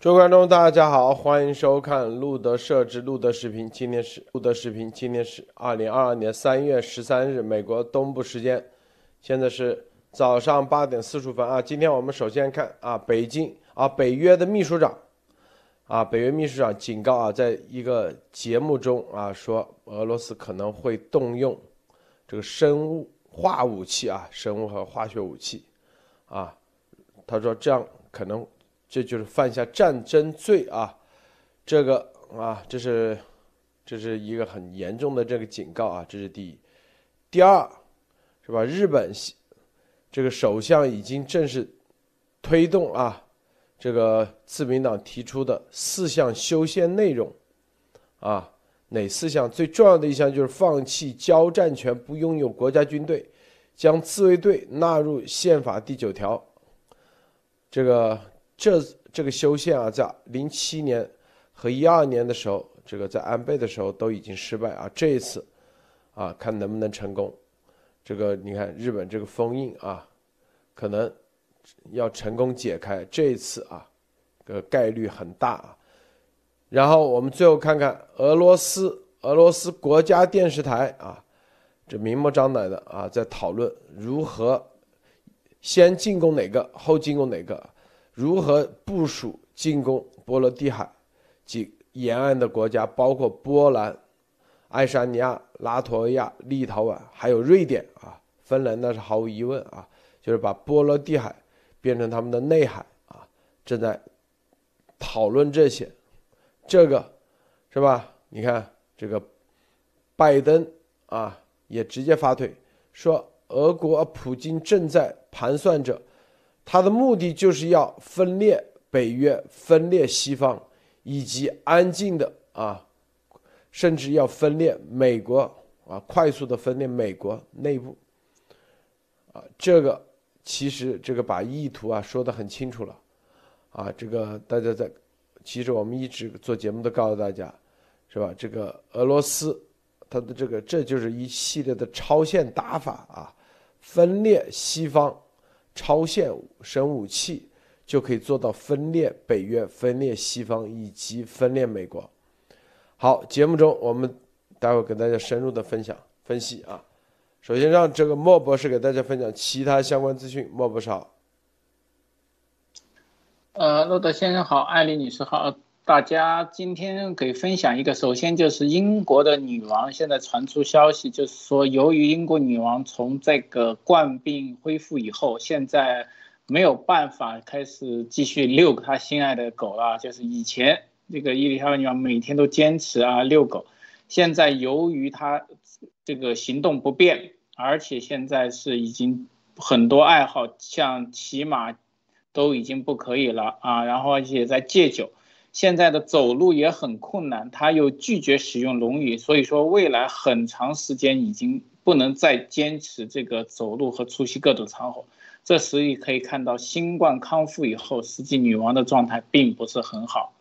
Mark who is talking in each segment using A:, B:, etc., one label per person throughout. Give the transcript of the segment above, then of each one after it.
A: 诸位观众，大家好，欢迎收看路德设置路德视频。今天是路德视频，今天是二零二二年三月十三日，美国东部时间，现在是早上八点四十分啊。今天我们首先看啊，北京啊，北约的秘书长啊，北约秘书长警告啊，在一个节目中啊，说俄罗斯可能会动用这个生物化武器啊，生物和化学武器啊，他说这样可能。这就是犯下战争罪啊！这个啊，这是这是一个很严重的这个警告啊！这是第一，第二，是吧？日本这个首相已经正式推动啊，这个自民党提出的四项修宪内容啊，哪四项？最重要的一项就是放弃交战权，不拥有国家军队，将自卫队纳入宪法第九条。这个。这这个修宪啊，在零七年和一二年的时候，这个在安倍的时候都已经失败啊。这一次，啊，看能不能成功。这个你看日本这个封印啊，可能要成功解开。这一次啊，这个概率很大啊。然后我们最后看看俄罗斯，俄罗斯国家电视台啊，这明目张胆的啊，在讨论如何先进攻哪个，后进攻哪个。如何部署进攻波罗的海及沿岸的国家，包括波兰、爱沙尼亚、拉脱维亚、立陶宛，还有瑞典啊，芬兰那是毫无疑问啊，就是把波罗的海变成他们的内海啊，正在讨论这些，这个是吧？你看这个拜登啊，也直接发推说，俄国普京正在盘算着。他的目的就是要分裂北约，分裂西方，以及安静的啊，甚至要分裂美国啊，快速的分裂美国内部啊。这个其实这个把意图啊说的很清楚了啊。这个大家在，其实我们一直做节目都告诉大家，是吧？这个俄罗斯，它的这个这就是一系列的超限打法啊，分裂西方。超限生武器就可以做到分裂北约、分裂西方以及分裂美国。好，节目中我们待会儿给大家深入的分享分析啊。首先让这个莫博士给大家分享其他相关资讯。莫博士好。
B: 呃，洛德先生好，艾丽女士好。大家今天可以分享一个，首先就是英国的女王现在传出消息，就是说由于英国女王从这个冠病恢复以后，现在没有办法开始继续遛她心爱的狗了。就是以前这个伊丽莎白女王每天都坚持啊遛狗，现在由于她这个行动不便，而且现在是已经很多爱好像骑马都已经不可以了啊，然后也在戒酒。现在的走路也很困难，他又拒绝使用龙椅，所以说未来很长时间已经不能再坚持这个走路和出席各种场合。这时也可以看到，新冠康复以后，实际女王的状态并不是很好。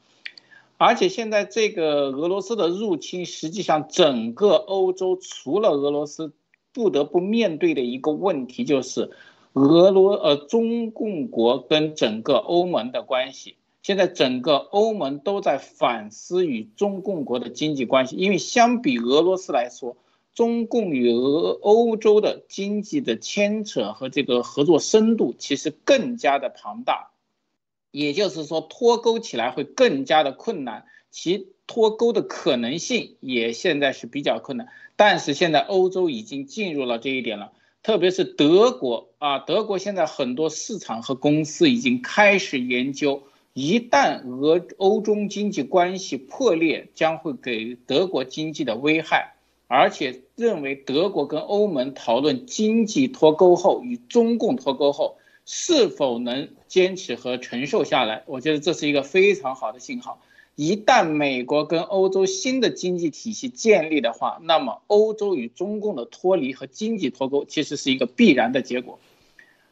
B: 而且现在这个俄罗斯的入侵，实际上整个欧洲除了俄罗斯，不得不面对的一个问题就是，俄罗呃中共国跟整个欧盟的关系。现在整个欧盟都在反思与中共国的经济关系，因为相比俄罗斯来说，中共与俄欧洲的经济的牵扯和这个合作深度其实更加的庞大，也就是说脱钩起来会更加的困难，其脱钩的可能性也现在是比较困难。但是现在欧洲已经进入了这一点了，特别是德国啊，德国现在很多市场和公司已经开始研究。一旦俄欧中经济关系破裂，将会给德国经济的危害，而且认为德国跟欧盟讨论经济脱钩后与中共脱钩后是否能坚持和承受下来，我觉得这是一个非常好的信号。一旦美国跟欧洲新的经济体系建立的话，那么欧洲与中共的脱离和经济脱钩其实是一个必然的结果。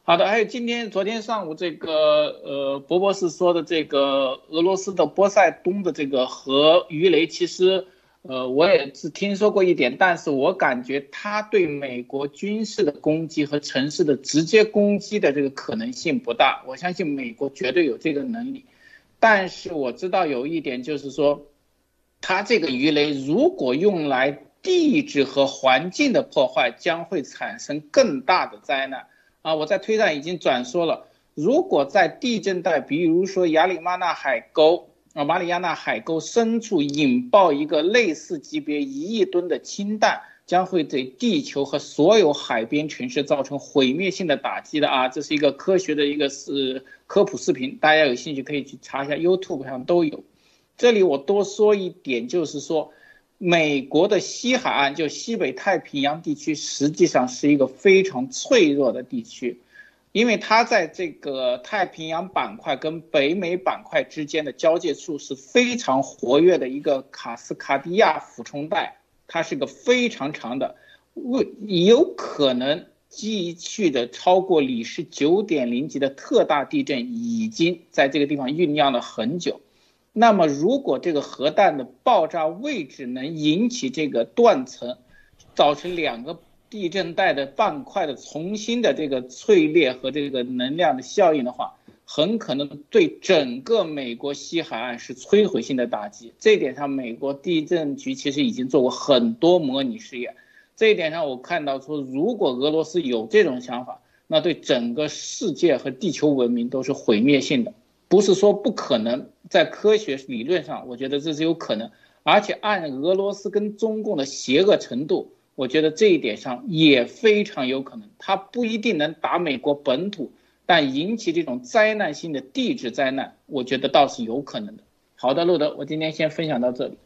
B: 好的，还有今天、昨天上午这个呃，博博士说的这个俄罗斯的波塞冬的这个核鱼雷，其实呃，我也是听说过一点，但是我感觉它对美国军事的攻击和城市的直接攻击的这个可能性不大。我相信美国绝对有这个能力，但是我知道有一点就是说，它这个鱼雷如果用来地质和环境的破坏，将会产生更大的灾难啊！我在推上已经转说了，如果在地震带，比如说亚里马纳海沟啊、马里亚纳海沟深处引爆一个类似级别一亿吨的氢弹。将会对地球和所有海边城市造成毁灭性的打击的啊！这是一个科学的一个是科普视频，大家有兴趣可以去查一下，YouTube 上都有。这里我多说一点，就是说，美国的西海岸就西北太平洋地区，实际上是一个非常脆弱的地区，因为它在这个太平洋板块跟北美板块之间的交界处是非常活跃的一个卡斯卡迪亚俯冲带。它是个非常长的，为有可能继续的超过里氏九点零级的特大地震，已经在这个地方酝酿了很久。那么，如果这个核弹的爆炸位置能引起这个断层，造成两个地震带的板块的重新的这个淬裂和这个能量的效应的话，很可能对整个美国西海岸是摧毁性的打击。这一点上，美国地震局其实已经做过很多模拟试验。这一点上，我看到说，如果俄罗斯有这种想法，那对整个世界和地球文明都是毁灭性的。不是说不可能，在科学理论上，我觉得这是有可能。而且按俄罗斯跟中共的邪恶程度，我觉得这一点上也非常有可能。他不一定能打美国本土。但引起这种灾难性的地质灾难，我觉得倒是有可能的。好的，路德，我今天先分享到这里。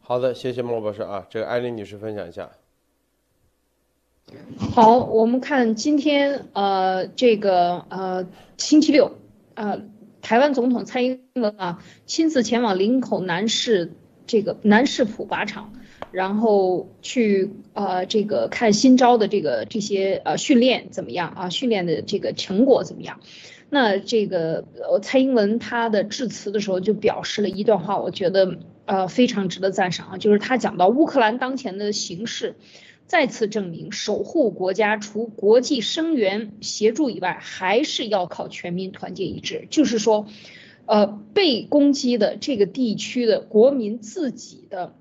A: 好的，谢谢莫博士啊，这个艾琳女士分享一下。
C: 好，我们看今天呃这个呃星期六呃台湾总统蔡英文啊亲自前往林口南市这个南市普靶场。然后去呃这个看新招的这个这些呃训练怎么样啊？训练的这个成果怎么样？那这个蔡英文他的致辞的时候就表示了一段话，我觉得呃非常值得赞赏啊，就是他讲到乌克兰当前的形势，再次证明守护国家除国际声援协助以外，还是要靠全民团结一致。就是说，呃被攻击的这个地区的国民自己的。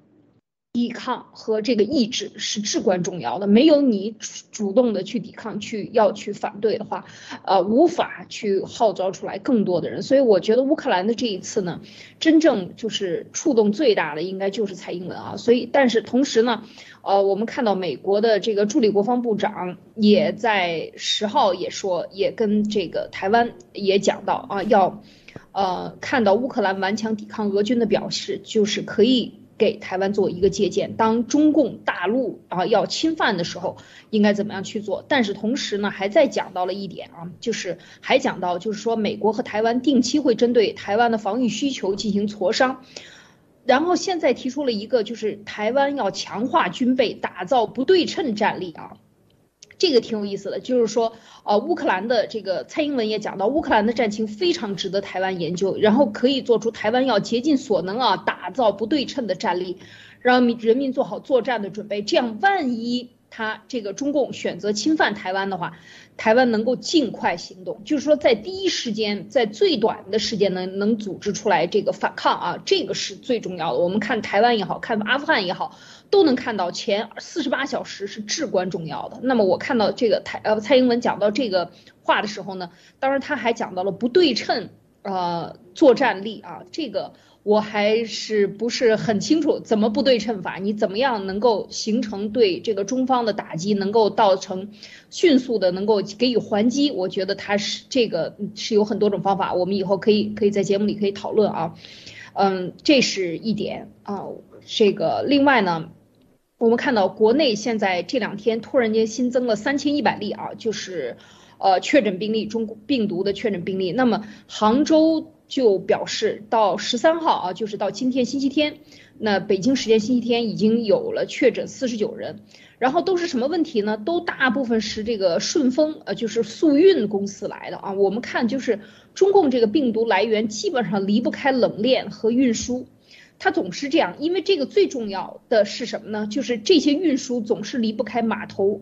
C: 抵抗和这个意志是至关重要的。没有你主动的去抵抗、去要去反对的话，呃，无法去号召出来更多的人。所以我觉得乌克兰的这一次呢，真正就是触动最大的，应该就是蔡英文啊。所以，但是同时呢，呃，我们看到美国的这个助理国防部长也在十号也说，也跟这个台湾也讲到啊，要，呃，看到乌克兰顽强抵抗俄军的表示，就是可以。给台湾做一个借鉴，当中共大陆啊要侵犯的时候，应该怎么样去做？但是同时呢，还在讲到了一点啊，就是还讲到，就是说美国和台湾定期会针对台湾的防御需求进行磋商，然后现在提出了一个，就是台湾要强化军备，打造不对称战力啊。这个挺有意思的，就是说，呃，乌克兰的这个蔡英文也讲到，乌克兰的战情非常值得台湾研究，然后可以做出台湾要竭尽所能啊，打造不对称的战力，让民人民做好作战的准备，这样万一他这个中共选择侵犯台湾的话，台湾能够尽快行动，就是说在第一时间，在最短的时间能能组织出来这个反抗啊，这个是最重要的。我们看台湾也好看阿富汗也好。都能看到前四十八小时是至关重要的。那么我看到这个台呃蔡英文讲到这个话的时候呢，当然他还讲到了不对称呃作战力啊，这个我还是不是很清楚怎么不对称法？你怎么样能够形成对这个中方的打击，能够造成迅速的能够给予还击？我觉得他是这个是有很多种方法，我们以后可以可以在节目里可以讨论啊。嗯，这是一点啊，这个另外呢。我们看到国内现在这两天突然间新增了三千一百例啊，就是，呃，确诊病例，中病毒的确诊病例。那么杭州就表示到十三号啊，就是到今天星期天，那北京时间星期天已经有了确诊四十九人，然后都是什么问题呢？都大部分是这个顺丰呃，就是速运公司来的啊。我们看就是中共这个病毒来源基本上离不开冷链和运输。它总是这样，因为这个最重要的是什么呢？就是这些运输总是离不开码头、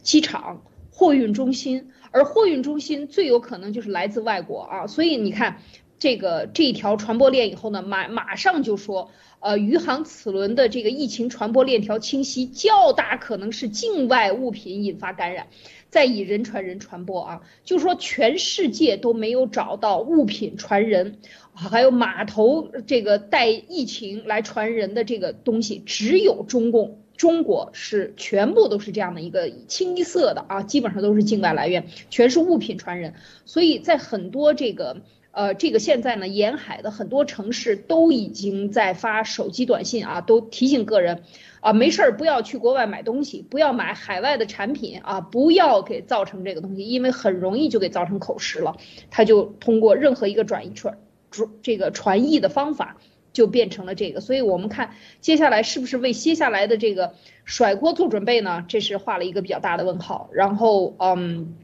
C: 机场、货运中心，而货运中心最有可能就是来自外国啊。所以你看，这个这一条传播链以后呢，马马上就说，呃，余杭此轮的这个疫情传播链条清晰，较大可能是境外物品引发感染，再以人传人传播啊，就说全世界都没有找到物品传人，还有码头这个带疫情来传人的这个东西，只有中共。中国是全部都是这样的一个清一色的啊，基本上都是境外来源，全是物品传人。所以在很多这个呃这个现在呢，沿海的很多城市都已经在发手机短信啊，都提醒个人啊，没事儿不要去国外买东西，不要买海外的产品啊，不要给造成这个东西，因为很容易就给造成口实了。他就通过任何一个转移传传这个传译的方法。就变成了这个，所以我们看接下来是不是为接下来的这个甩锅做准备呢？这是画了一个比较大的问号。然后，嗯，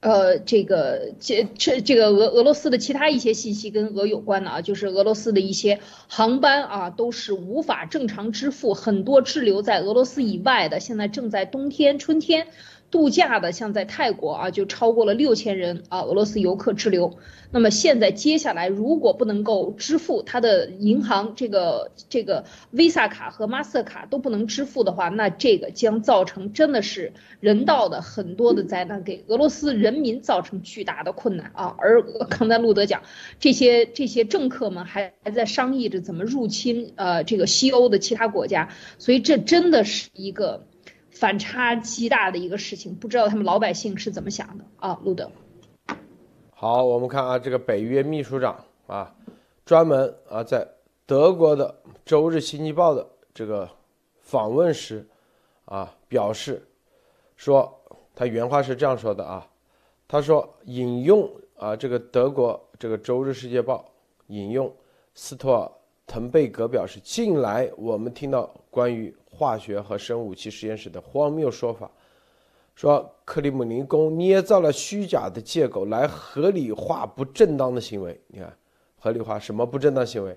C: 呃，这个这这这个俄俄罗斯的其他一些信息跟俄有关的啊，就是俄罗斯的一些航班啊都是无法正常支付，很多滞留在俄罗斯以外的，现在正在冬天春天。度假的，像在泰国啊，就超过了六千人啊，俄罗斯游客滞留。那么现在接下来，如果不能够支付他的银行这个这个 Visa 卡和 Master 卡都不能支付的话，那这个将造成真的是人道的很多的灾难，给俄罗斯人民造成巨大的困难啊。而刚才路德讲，这些这些政客们还还在商议着怎么入侵呃这个西欧的其他国家，所以这真的是一个。反差极大的一个事情，不知道他们老百姓是怎么想的啊？路德，
A: 好，我们看啊，这个北约秘书长啊，专门啊在德国的《周日新京报》的这个访问时啊表示，说他原话是这样说的啊，他说引用啊这个德国这个《周日世界报》引用斯托尔滕贝格表示，近来我们听到关于。化学和生物武器实验室的荒谬说法，说克里姆林宫捏造了虚假的借口来合理化不正当的行为。你看，合理化什么不正当行为？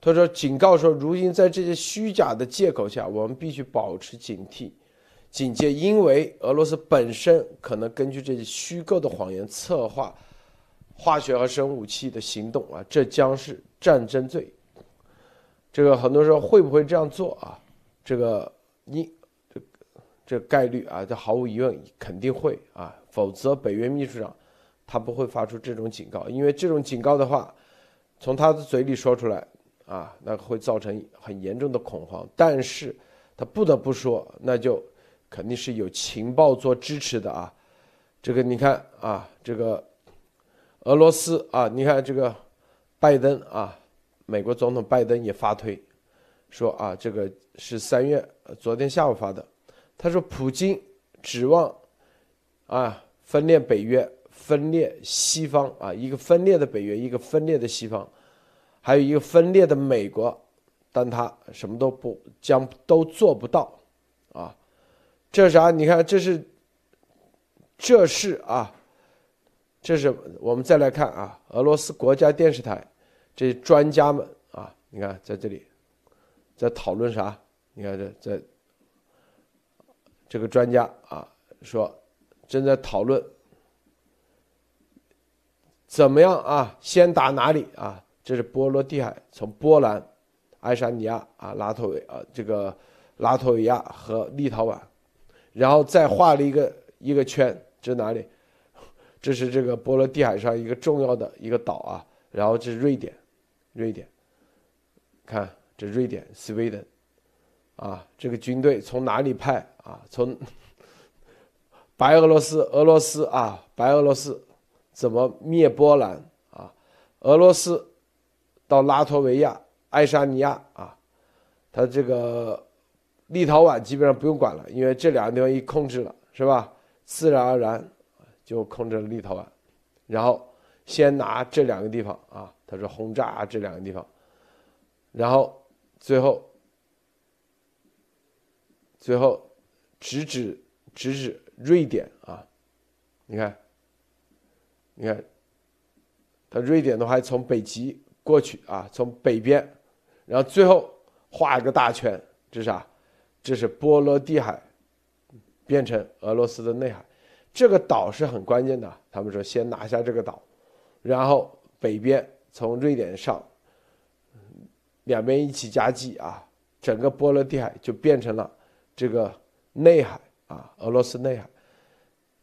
A: 他说警告说，如今在这些虚假的借口下，我们必须保持警惕、警戒，因为俄罗斯本身可能根据这些虚构的谎言策划化学和生物武器的行动啊，这将是战争罪。这个很多时候会不会这样做啊？这个你这这概率啊，这毫无疑问肯定会啊，否则北约秘书长他不会发出这种警告，因为这种警告的话，从他的嘴里说出来啊，那会造成很严重的恐慌。但是他不得不说，那就肯定是有情报做支持的啊。这个你看啊，这个俄罗斯啊，你看这个拜登啊，美国总统拜登也发推。说啊，这个是三月昨天下午发的。他说，普京指望啊分裂北约、分裂西方啊，一个分裂的北约，一个分裂的西方，还有一个分裂的美国，但他什么都不将都做不到啊。这啥？你看，这是这是啊，这是我们再来看啊，俄罗斯国家电视台这些专家们啊，你看在这里。在讨论啥？你看这在，这个专家啊说正在讨论怎么样啊？先打哪里啊？这是波罗的海，从波兰、爱沙尼亚啊、拉脱维啊，这个拉脱维亚和立陶宛，然后再画了一个一个圈，这是哪里？这是这个波罗的海上一个重要的一个岛啊。然后这是瑞典，瑞典，看。这瑞典，Sweden，啊，这个军队从哪里派啊？从 白俄罗斯，俄罗斯啊，白俄罗斯怎么灭波兰啊？俄罗斯到拉脱维亚、爱沙尼亚啊，他这个立陶宛基本上不用管了，因为这两个地方一控制了，是吧？自然而然就控制了立陶宛，然后先拿这两个地方啊，他说轰炸这两个地方，然后。最后，最后，直指直指瑞典啊！你看，你看，他瑞典的话从北极过去啊，从北边，然后最后画一个大圈，这是啥？这是波罗的海变成俄罗斯的内海，这个岛是很关键的。他们说先拿下这个岛，然后北边从瑞典上，两边一起夹击啊，整个波罗的海就变成了这个内海啊，俄罗斯内海。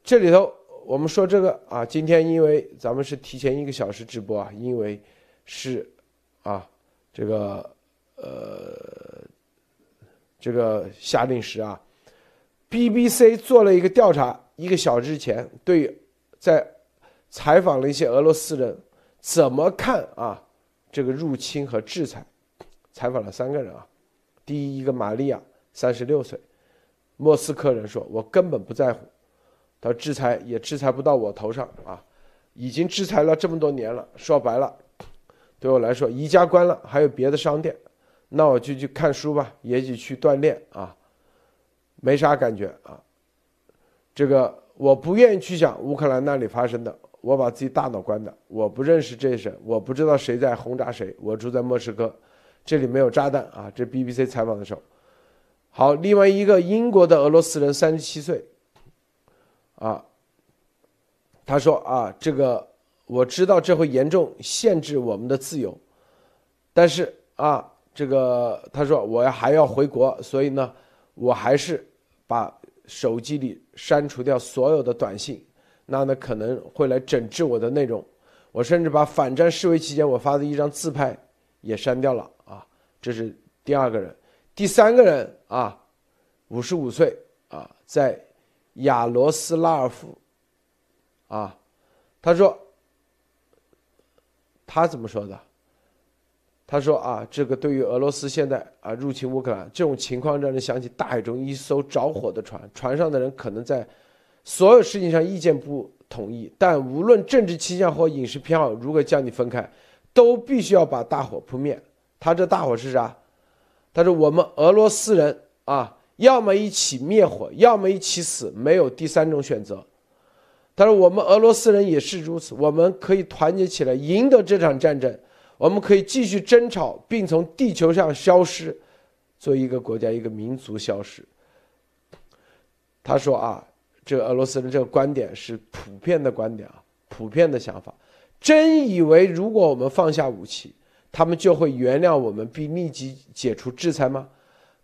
A: 这里头我们说这个啊，今天因为咱们是提前一个小时直播啊，因为是啊这个呃这个下令时啊，BBC 做了一个调查，一个小时前对在采访了一些俄罗斯人。怎么看啊？这个入侵和制裁，采访了三个人啊。第一，一个玛利亚，三十六岁，莫斯科人，说我根本不在乎，他制裁也制裁不到我头上啊，已经制裁了这么多年了。说白了，对我来说，宜家关了，还有别的商店，那我就去看书吧，也许去锻炼啊，没啥感觉啊。这个我不愿意去想乌克兰那里发生的。我把自己大脑关的，我不认识这些人，我不知道谁在轰炸谁。我住在莫斯科，这里没有炸弹啊！这 BBC 采访的时候，好，另外一个英国的俄罗斯人，三十七岁，啊，他说啊，这个我知道这会严重限制我们的自由，但是啊，这个他说我要还要回国，所以呢，我还是把手机里删除掉所有的短信。那呢可能会来整治我的内容，我甚至把反战示威期间我发的一张自拍也删掉了！这是第二个人，第三个人啊，五十五岁啊，在亚罗斯拉尔夫啊，他说他怎么说的？他说啊，这个对于俄罗斯现在啊入侵乌克兰这种情况，让人想起大海中一艘着火的船，船上的人可能在。所有事情上意见不统一，但无论政治倾向或饮食偏好如何将你分开，都必须要把大火扑灭。他这大火是啥？他说我们俄罗斯人啊，要么一起灭火，要么一起死，没有第三种选择。他说我们俄罗斯人也是如此，我们可以团结起来赢得这场战争，我们可以继续争吵，并从地球上消失，作为一个国家、一个民族消失。他说啊。这个俄罗斯人这个观点是普遍的观点啊，普遍的想法。真以为如果我们放下武器，他们就会原谅我们并立即解除制裁吗？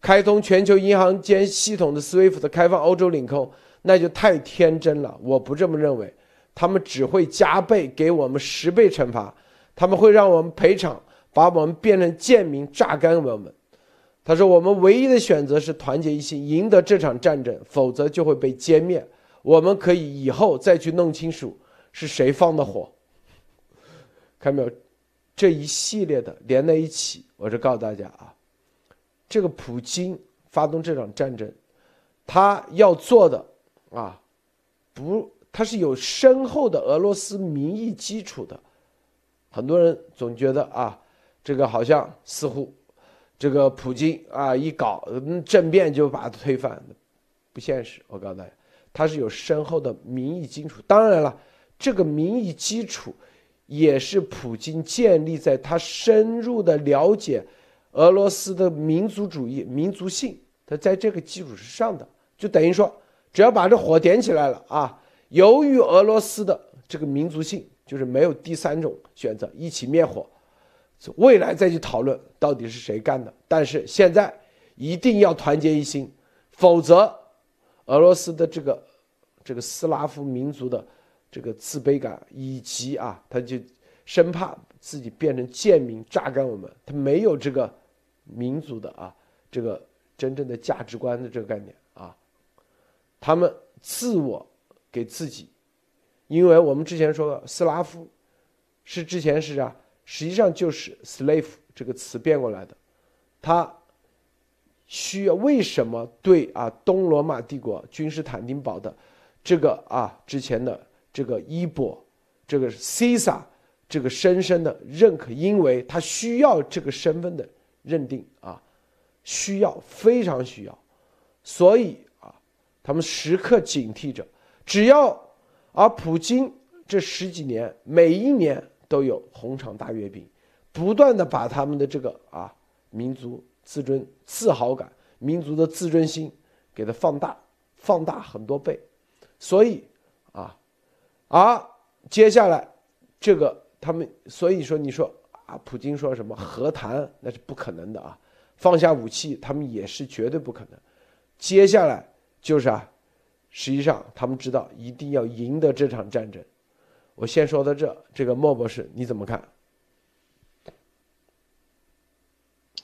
A: 开通全球银行间系统的 SWIFT 开放欧洲领空，那就太天真了。我不这么认为，他们只会加倍给我们十倍惩罚，他们会让我们赔偿，把我们变成贱民，榨干我们。他说：“我们唯一的选择是团结一心，赢得这场战争，否则就会被歼灭。我们可以以后再去弄清楚是谁放的火。看到没有？这一系列的连在一起，我是告诉大家啊，这个普京发动这场战争，他要做的啊，不，他是有深厚的俄罗斯民意基础的。很多人总觉得啊，这个好像似乎。”这个普京啊，一搞政变就把他推翻，不现实。我告诉大家，他是有深厚的民意基础。当然了，这个民意基础也是普京建立在他深入的了解俄罗斯的民族主义、民族性，他在这个基础之上的。就等于说，只要把这火点起来了啊，由于俄罗斯的这个民族性，就是没有第三种选择，一起灭火。未来再去讨论到底是谁干的，但是现在一定要团结一心，否则俄罗斯的这个这个斯拉夫民族的这个自卑感以及啊，他就生怕自己变成贱民，榨干我们，他没有这个民族的啊这个真正的价值观的这个概念啊，他们自我给自己，因为我们之前说的斯拉夫是之前是啊。实际上就是 “slave” 这个词变过来的，他需要为什么对啊东罗马帝国君士坦丁堡的这个啊之前的这个伊博，这个 CISA，这个深深的认可，因为他需要这个身份的认定啊，需要非常需要，所以啊他们时刻警惕着，只要而普京这十几年每一年。都有红场大阅兵，不断的把他们的这个啊民族自尊、自豪感、民族的自尊心给它放大，放大很多倍，所以啊，接下来这个他们所以说你说啊，普京说什么和谈那是不可能的啊，放下武器他们也是绝对不可能。接下来就是啊，实际上他们知道一定要赢得这场战争。我先说到这，这个莫博士你怎么看？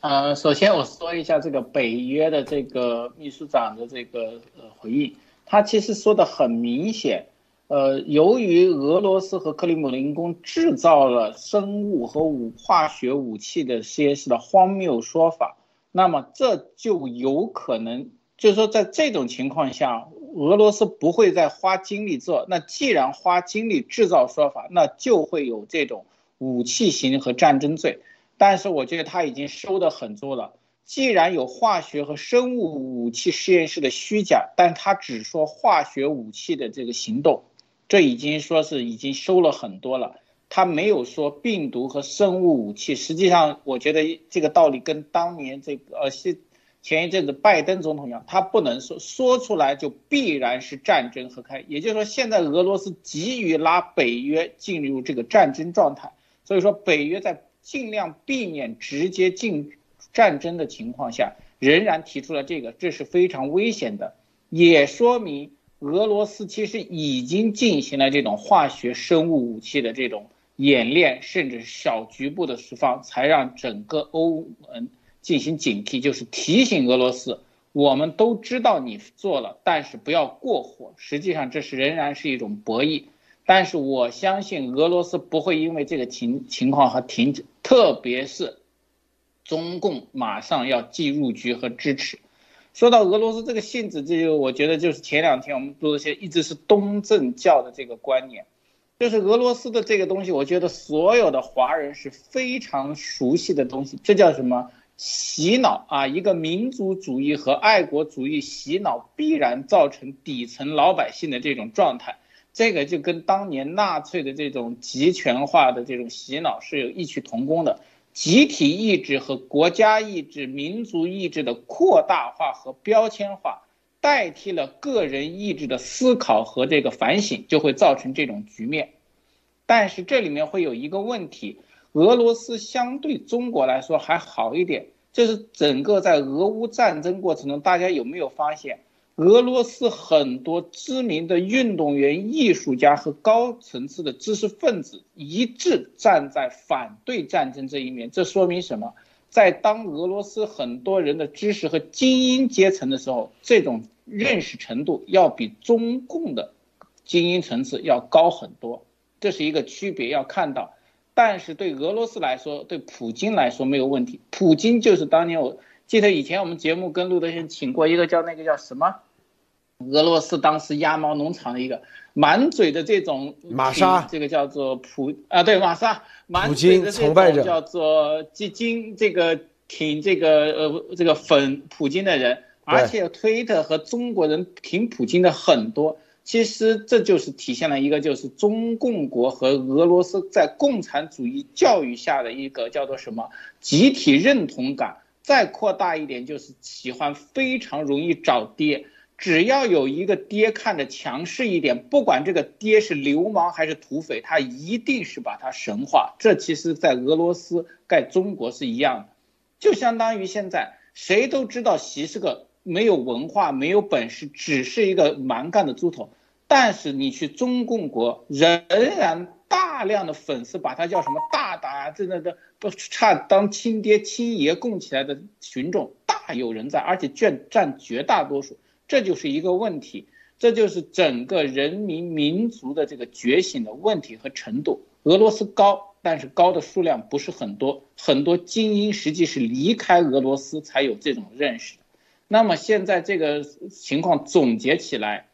B: 呃，首先我说一下这个北约的这个秘书长的这个呃回应，他其实说的很明显，呃，由于俄罗斯和克里姆林宫制造了生物和武化学武器的实验室的荒谬说法，那么这就有可能，就是说在这种情况下，俄罗斯不会再花精力做，那既然花精力制造说法，那就会有这种武器型和战争罪。但是我觉得他已经收得很足了。既然有化学和生物武器实验室的虚假，但他只说化学武器的这个行动，这已经说是已经收了很多了。他没有说病毒和生物武器。实际上，我觉得这个道理跟当年这个呃，是前一阵子拜登总统一样，他不能说说出来就必然是战争和开。也就是说，现在俄罗斯急于拉北约进入这个战争状态，所以说北约在。尽量避免直接进战争的情况下，仍然提出了这个，这是非常危险的，也说明俄罗斯其实已经进行了这种化学生物武器的这种演练，甚至小局部的释放，才让整个欧盟进行警惕，就是提醒俄罗斯，我们都知道你做了，但是不要过火。实际上，这是仍然是一种博弈。但是我相信俄罗斯不会因为这个情情况和停止，特别是中共马上要进入局和支持。说到俄罗斯这个性质，这就我觉得就是前两天我们做的些一直是东正教的这个观念，就是俄罗斯的这个东西，我觉得所有的华人是非常熟悉的东西。这叫什么洗脑啊？一个民族主义和爱国主义洗脑，必然造成底层老百姓的这种状态。这个就跟当年纳粹的这种集权化的这种洗脑是有异曲同工的，集体意志和国家意志、民族意志的扩大化和标签化，代替了个人意志的思考和这个反省，就会造成这种局面。但是这里面会有一个问题，俄罗斯相对中国来说还好一点，就是整个在俄乌战争过程中，大家有没有发现？俄罗斯很多知名的运动员、艺术家和高层次的知识分子一致站在反对战争这一面。这说明什么？在当俄罗斯很多人的知识和精英阶层的时候，这种认识程度要比中共的精英层次要高很多。这是一个区别要看到。但是对俄罗斯来说，对普京来说没有问题。普京就是当年我记得以前我们节目跟路德先请过一个叫那个叫什么？俄罗斯当时鸭毛农场的一个满嘴的这种
A: 玛莎，
B: 这个叫做普啊，对玛莎，满嘴的这种叫做基金，这个挺这个呃这个粉普京的人，而且推特和中国人挺普京的很多。其实这就是体现了一个就是中共国和俄罗斯在共产主义教育下的一个叫做什么集体认同感。再扩大一点，就是喜欢非常容易找爹。只要有一个爹看着强势一点，不管这个爹是流氓还是土匪，他一定是把他神化。这其实，在俄罗斯盖中国是一样的，就相当于现在谁都知道习是个没有文化、没有本事，只是一个蛮干的猪头。但是你去中共国，仍然大量的粉丝把他叫什么大大，这那的不差当亲爹亲爷供起来的群众大有人在，而且占占绝大多数。这就是一个问题，这就是整个人民民族的这个觉醒的问题和程度。俄罗斯高，但是高的数量不是很多，很多精英实际是离开俄罗斯才有这种认识。那么现在这个情况总结起来，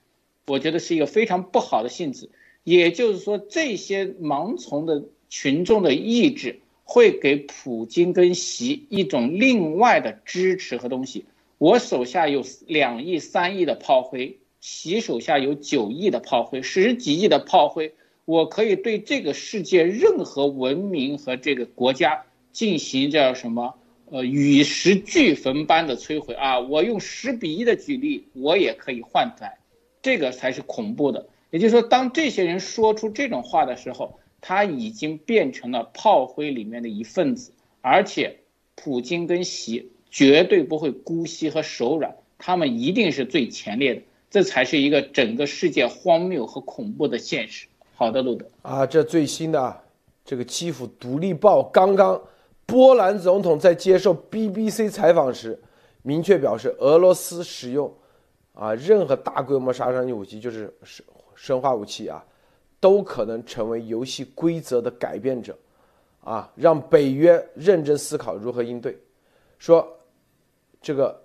B: 我觉得是一个非常不好的性质。也就是说，这些盲从的群众的意志会给普京跟习一种另外的支持和东西。我手下有两亿、三亿的炮灰，习手下有九亿的炮灰，十几亿的炮灰，我可以对这个世界任何文明和这个国家进行叫什么？呃，与时俱焚般的摧毁啊！我用十比一的举例，我也可以换来，这个才是恐怖的。也就是说，当这些人说出这种话的时候，他已经变成了炮灰里面的一份子，而且普京跟习绝对不会姑息和手软，他们一定是最前列的，这才是一个整个世界荒谬和恐怖的现实。好的，路德
A: 啊，这最新的啊，这个基辅独立报刚刚，波兰总统在接受 BBC 采访时，明确表示，俄罗斯使用啊任何大规模杀伤性武器，就是生生化武器啊。都可能成为游戏规则的改变者，啊，让北约认真思考如何应对。说，这个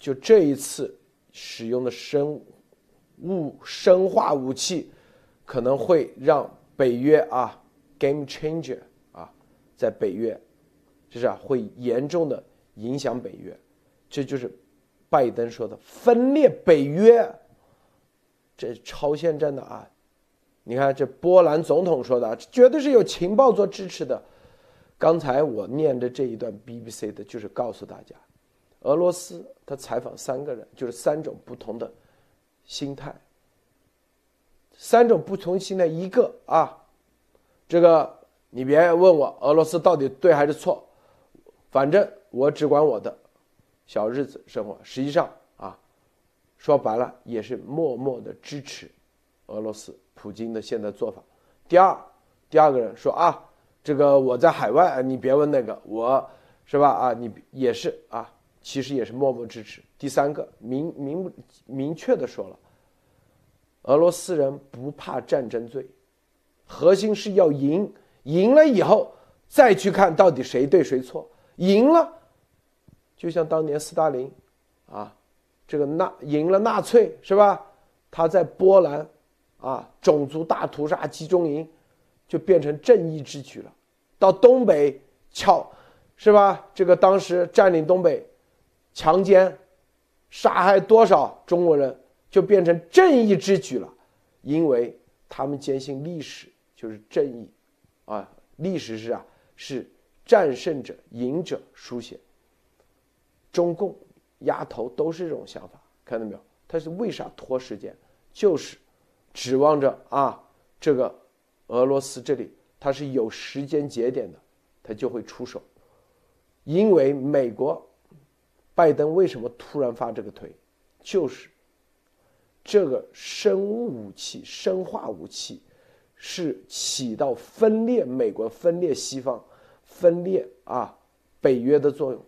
A: 就这一次使用的生物生化武器，可能会让北约啊 game changer 啊，在北约，就是啊会严重的影响北约。这就是拜登说的分裂北约，这超限战的啊。你看，这波兰总统说的，绝对是有情报做支持的。刚才我念的这一段 BBC 的，就是告诉大家，俄罗斯他采访三个人，就是三种不同的心态，三种不同心态。一个啊，这个你别问我俄罗斯到底对还是错，反正我只管我的小日子生活。实际上啊，说白了也是默默的支持俄罗斯。普京的现在做法，第二，第二个人说啊，这个我在海外，你别问那个，我是吧啊，你也是啊，其实也是默默支持。第三个明明明确的说了，俄罗斯人不怕战争罪，核心是要赢，赢了以后再去看到底谁对谁错，赢了，就像当年斯大林，啊，这个纳赢了纳粹是吧？他在波兰。啊，种族大屠杀集中营，就变成正义之举了。到东北撬，是吧？这个当时占领东北，强奸、杀害多少中国人，就变成正义之举了。因为他们坚信历史就是正义，啊，历史是啊，是战胜者、赢者书写。中共丫头都是这种想法，看到没有？他是为啥拖时间？就是。指望着啊，这个俄罗斯这里他是有时间节点的，他就会出手。因为美国拜登为什么突然发这个推，就是这个生物武器、生化武器是起到分裂美国、分裂西方、分裂啊北约的作用。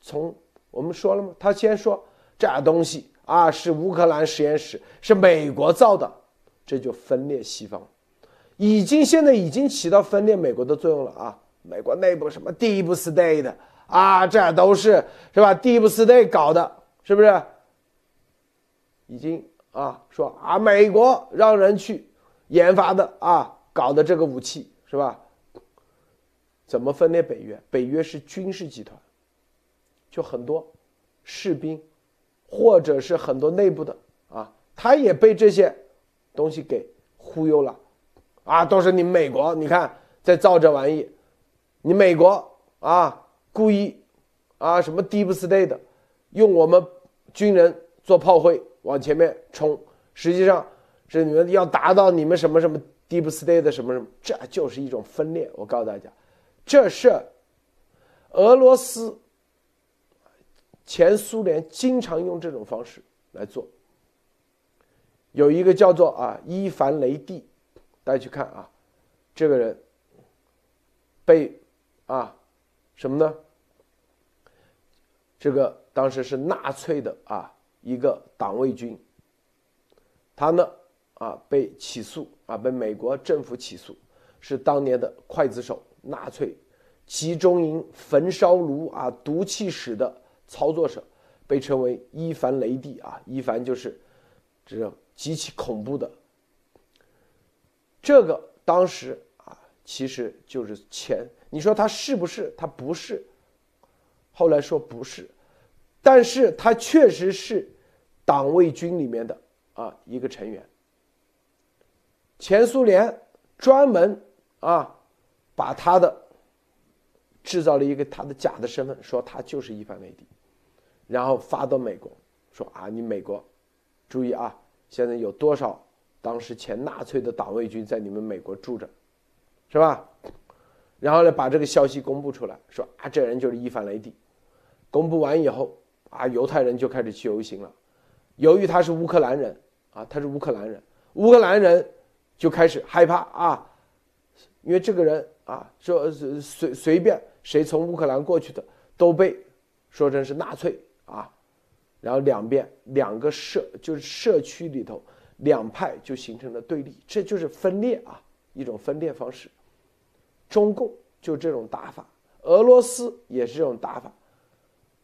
A: 从我们说了吗？他先说这东西。啊，是乌克兰实验室，是美国造的，这就分裂西方，已经现在已经起到分裂美国的作用了啊！美国内部什么 Deep State 啊，这都是是吧？Deep State 搞的，是不是？已经啊，说啊，美国让人去研发的啊，搞的这个武器是吧？怎么分裂北约？北约是军事集团，就很多士兵。或者是很多内部的啊，他也被这些东西给忽悠了，啊，都是你美国，你看在造这玩意，你美国啊故意啊什么 deep state，用我们军人做炮灰往前面冲，实际上是你们要达到你们什么什么 deep state 什么什么，这就是一种分裂。我告诉大家，这是俄罗斯。前苏联经常用这种方式来做。有一个叫做啊伊凡雷帝，大家去看啊，这个人被啊什么呢？这个当时是纳粹的啊一个党卫军，他呢啊被起诉啊被美国政府起诉，是当年的刽子手，纳粹集中营焚烧炉啊毒气室的。操作者被称为伊凡雷帝啊，伊凡就是这种极其恐怖的。这个当时啊，其实就是前，你说他是不是？他不是。后来说不是，但是他确实是党卫军里面的啊一个成员。前苏联专门啊把他的制造了一个他的假的身份，说他就是伊凡雷帝。然后发到美国，说啊，你美国，注意啊，现在有多少当时前纳粹的党卫军在你们美国住着，是吧？然后呢，把这个消息公布出来，说啊，这人就是伊凡雷帝。公布完以后，啊，犹太人就开始去游行了。由于他是乌克兰人，啊，他是乌克兰人，乌克兰人就开始害怕啊，因为这个人啊，说随随便谁从乌克兰过去的都被说成是纳粹啊，然后两边两个社就是社区里头两派就形成了对立，这就是分裂啊，一种分裂方式。中共就这种打法，俄罗斯也是这种打法，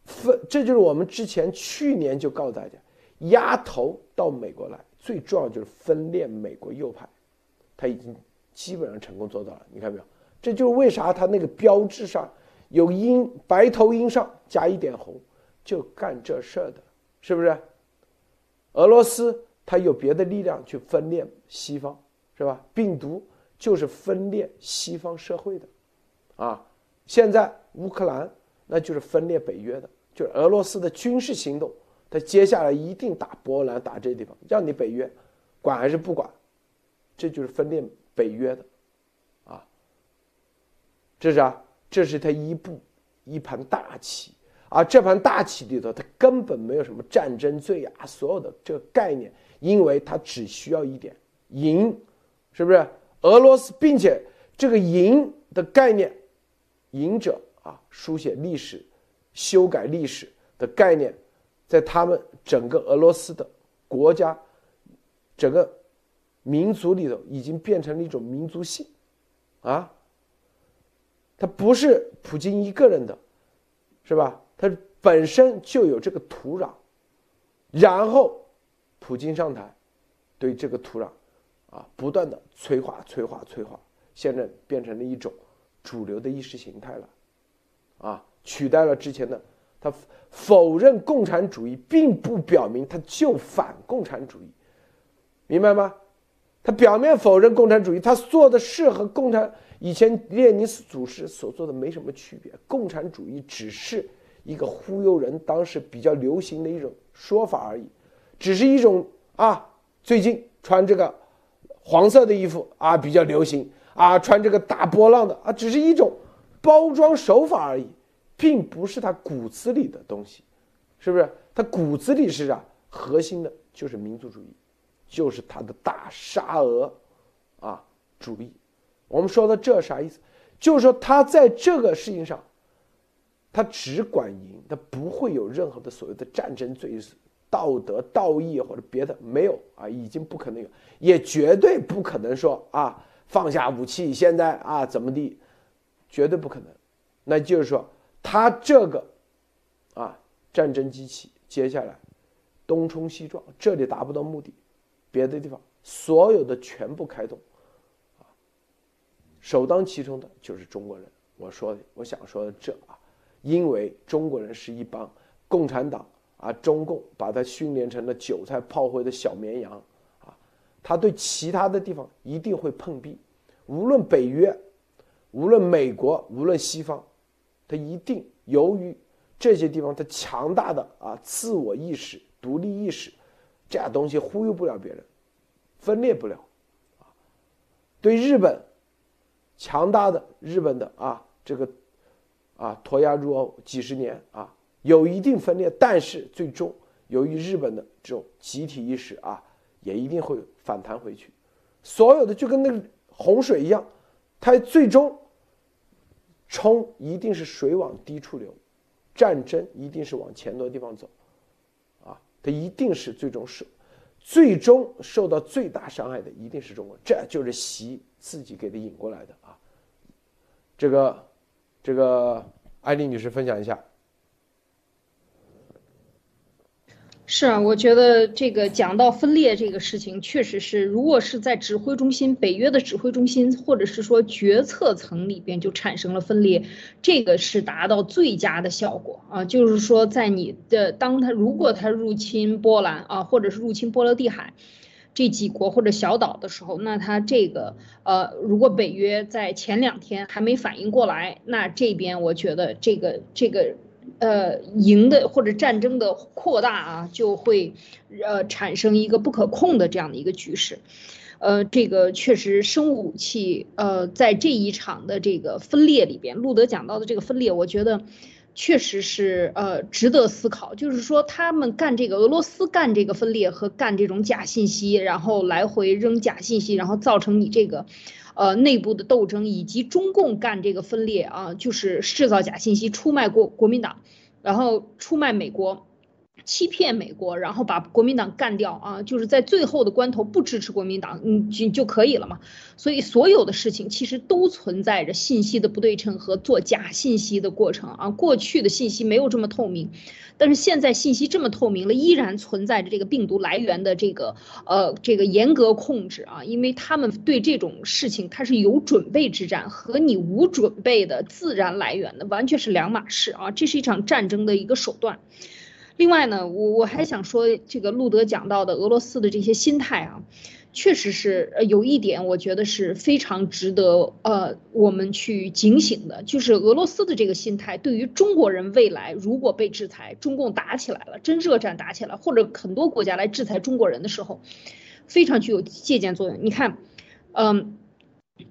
A: 分这就是我们之前去年就告诉大家，压头到美国来，最重要就是分裂美国右派，他已经基本上成功做到了。你看没有？这就是为啥他那个标志上有鹰白头鹰上加一点红，就干这事儿的，是不是？俄罗斯他有别的力量去分裂西方，是吧？病毒。就是分裂西方社会的，啊，现在乌克兰那就是分裂北约的，就是俄罗斯的军事行动，他接下来一定打波兰，打这地方，让你北约管还是不管，这就是分裂北约的，啊，这是啊，这是他一步一盘大棋，而这盘大棋里头，他根本没有什么战争罪啊，所有的这个概念，因为他只需要一点赢，是不是？俄罗斯，并且这个“赢”的概念，“赢者”啊，书写历史、修改历史的概念，在他们整个俄罗斯的国家、整个民族里头，已经变成了一种民族性，啊，它不是普京一个人的，是吧？它本身就有这个土壤，然后普京上台，对这个土壤。啊，不断的催化、催化、催化，现在变成了一种主流的意识形态了，啊，取代了之前的他否认共产主义，并不表明他就反共产主义，明白吗？他表面否认共产主义，他做的事和共产以前列宁斯祖师所做的没什么区别，共产主义只是一个忽悠人，当时比较流行的一种说法而已，只是一种啊，最近穿这个。黄色的衣服啊比较流行啊，穿这个大波浪的啊，只是一种包装手法而已，并不是他骨子里的东西，是不是？他骨子里是啥？核心的就是民族主义，就是他的大沙俄啊主义。我们说的这啥意思？就是说他在这个事情上，他只管赢，他不会有任何的所谓的战争罪。道德、道义或者别的没有啊，已经不可能有，也绝对不可能说啊放下武器，现在啊怎么地，绝对不可能。那就是说，他这个啊战争机器接下来东冲西撞，这里达不到目的，别的地方所有的全部开动，啊，首当其冲的就是中国人。我说的，我想说的这啊，因为中国人是一帮共产党。啊，中共把他训练成了韭菜炮灰的小绵羊，啊，他对其他的地方一定会碰壁，无论北约，无论美国，无论西方，他一定由于这些地方他强大的啊自我意识、独立意识，这样东西忽悠不了别人，分裂不了，啊，对日本，强大的日本的啊这个，啊脱亚入欧几十年啊。有一定分裂，但是最终由于日本的这种集体意识啊，也一定会反弹回去。所有的就跟那个洪水一样，它最终冲一定是水往低处流，战争一定是往钱多的地方走，啊，它一定是最终受，最终受到最大伤害的一定是中国，这就是习自己给他引过来的啊。这个，这个艾丽女士分享一下。
C: 是啊，我觉得这个讲到分裂这个事情，确实是，如果是在指挥中心、北约的指挥中心，或者是说决策层里边就产生了分裂，这个是达到最佳的效果啊。就是说，在你的当他如果他入侵波兰啊，或者是入侵波罗的海这几国或者小岛的时候，那他这个呃，如果北约在前两天还没反应过来，那这边我觉得这个这个。呃，赢的或者战争的扩大啊，就会呃产生一个不可控的这样的一个局势。呃，这个确实生物武器，呃，在这一场的这个分裂里边，路德讲到的这个分裂，我觉得。确实是，呃，值得思考。就是说，他们干这个，俄罗斯干这个分裂和干这种假信息，然后来回扔假信息，然后造成你这个，呃，内部的斗争，以及中共干这个分裂啊，就是制造假信息，出卖国国民党，然后出卖美国。欺骗美国，然后把国民党干掉啊！就是在最后的关头不支持国民党，你，就就可以了嘛。所以所有的事情其实都存在着信息的不对称和做假信息的过程啊。过去的信息没有这么透明，但是现在信息这么透明了，依然存在着这个病毒来源的这个呃这个严格控制啊。因为他们对这种事情它是有准备之战，和你无准备的自然来源的完全是两码事啊。这是一场战争的一个手段。另外呢，我我还想说，这个路德讲到的俄罗斯的这些心态啊，确实是呃有一点，我觉得是非常值得呃我们去警醒的，就是俄罗斯的这个心态，对于中国人未来如果被制裁，中共打起来了，真热战打起来，或者很多国家来制裁中国人的时候，非常具有借鉴作用。你看，嗯。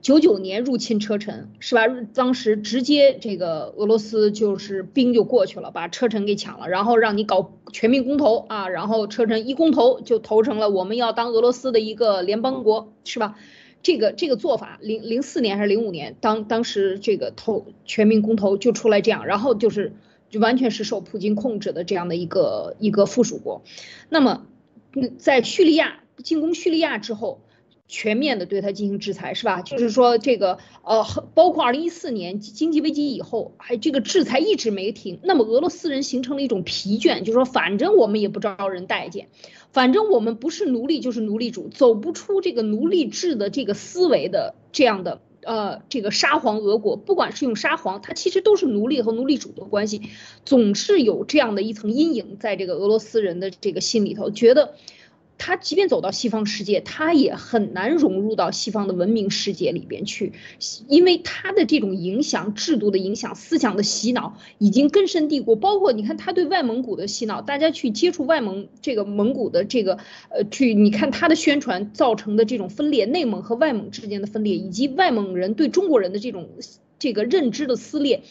C: 九九年入侵车臣是吧？当时直接这个俄罗斯就是兵就过去了，把车臣给抢了，然后让你搞全民公投啊，然后车臣一公投就投成了我们要当俄罗斯的一个联邦国是吧？这个这个做法零零四年还是零五年，当当时这个投全民公投就出来这样，然后就是就完全是受普京控制的这样的一个一个附属国。那么在叙利亚进攻叙利亚之后。全面的对他进行制裁是吧？就是说这个呃，包括二零一四年经济危机以后，还这个制裁一直没停。那么俄罗斯人形成了一种疲倦，就是说反正我们也不招人待见，反正我们不是奴隶就是奴隶主，走不出这个奴隶制的这个思维的这样的呃这个沙皇俄国，不管是用沙皇，它其实都是奴隶和奴隶主的关系，总是有这样的一层阴影在这个俄罗斯人的这个心里头，觉得。他即便走到西方世界，他也很难融入到西方的文明世界里边去，因为他的这种影响、制度的影响、思想的洗脑已经根深蒂固。包括你看他对外蒙古的洗脑，大家去接触外蒙这个蒙古的这个，呃，去你看他的宣传造成的这种分裂，内蒙和外蒙之间的分裂，以及外蒙人对中国人的这种这个认知的撕裂。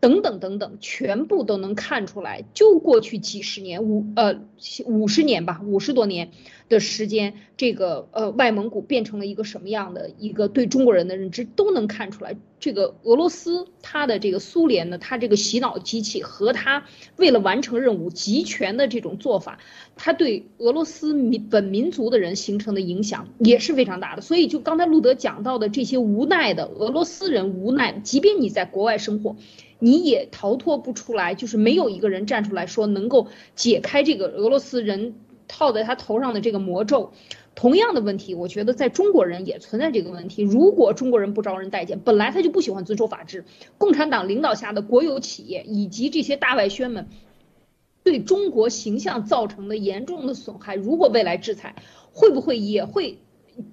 C: 等等等等，全部都能看出来。就过去几十年，五呃五十年吧，五十多年的时间，这个呃外蒙古变成了一个什么样的一个对中国人的认知，都能看出来。这个俄罗斯，它的这个苏联呢，它这个洗脑机器和它为了完成任务集权的这种做法，它对俄罗斯民本民族的人形成的影响也是非常大的。所以，就刚才路德讲到的这些无奈的俄罗斯人，无奈，即便你在国外生活。你也逃脱不出来，就是没有一个人站出来说能够解开这个俄罗斯人套在他头上的这个魔咒。同样的问题，我觉得在中国人也存在这个问题。如果中国人不招人待见，本来他就不喜欢遵守法治，共产党领导下的国有企业以及这些大外宣们对中国形象造成的严重的损害，如果未来制裁，会不会也会？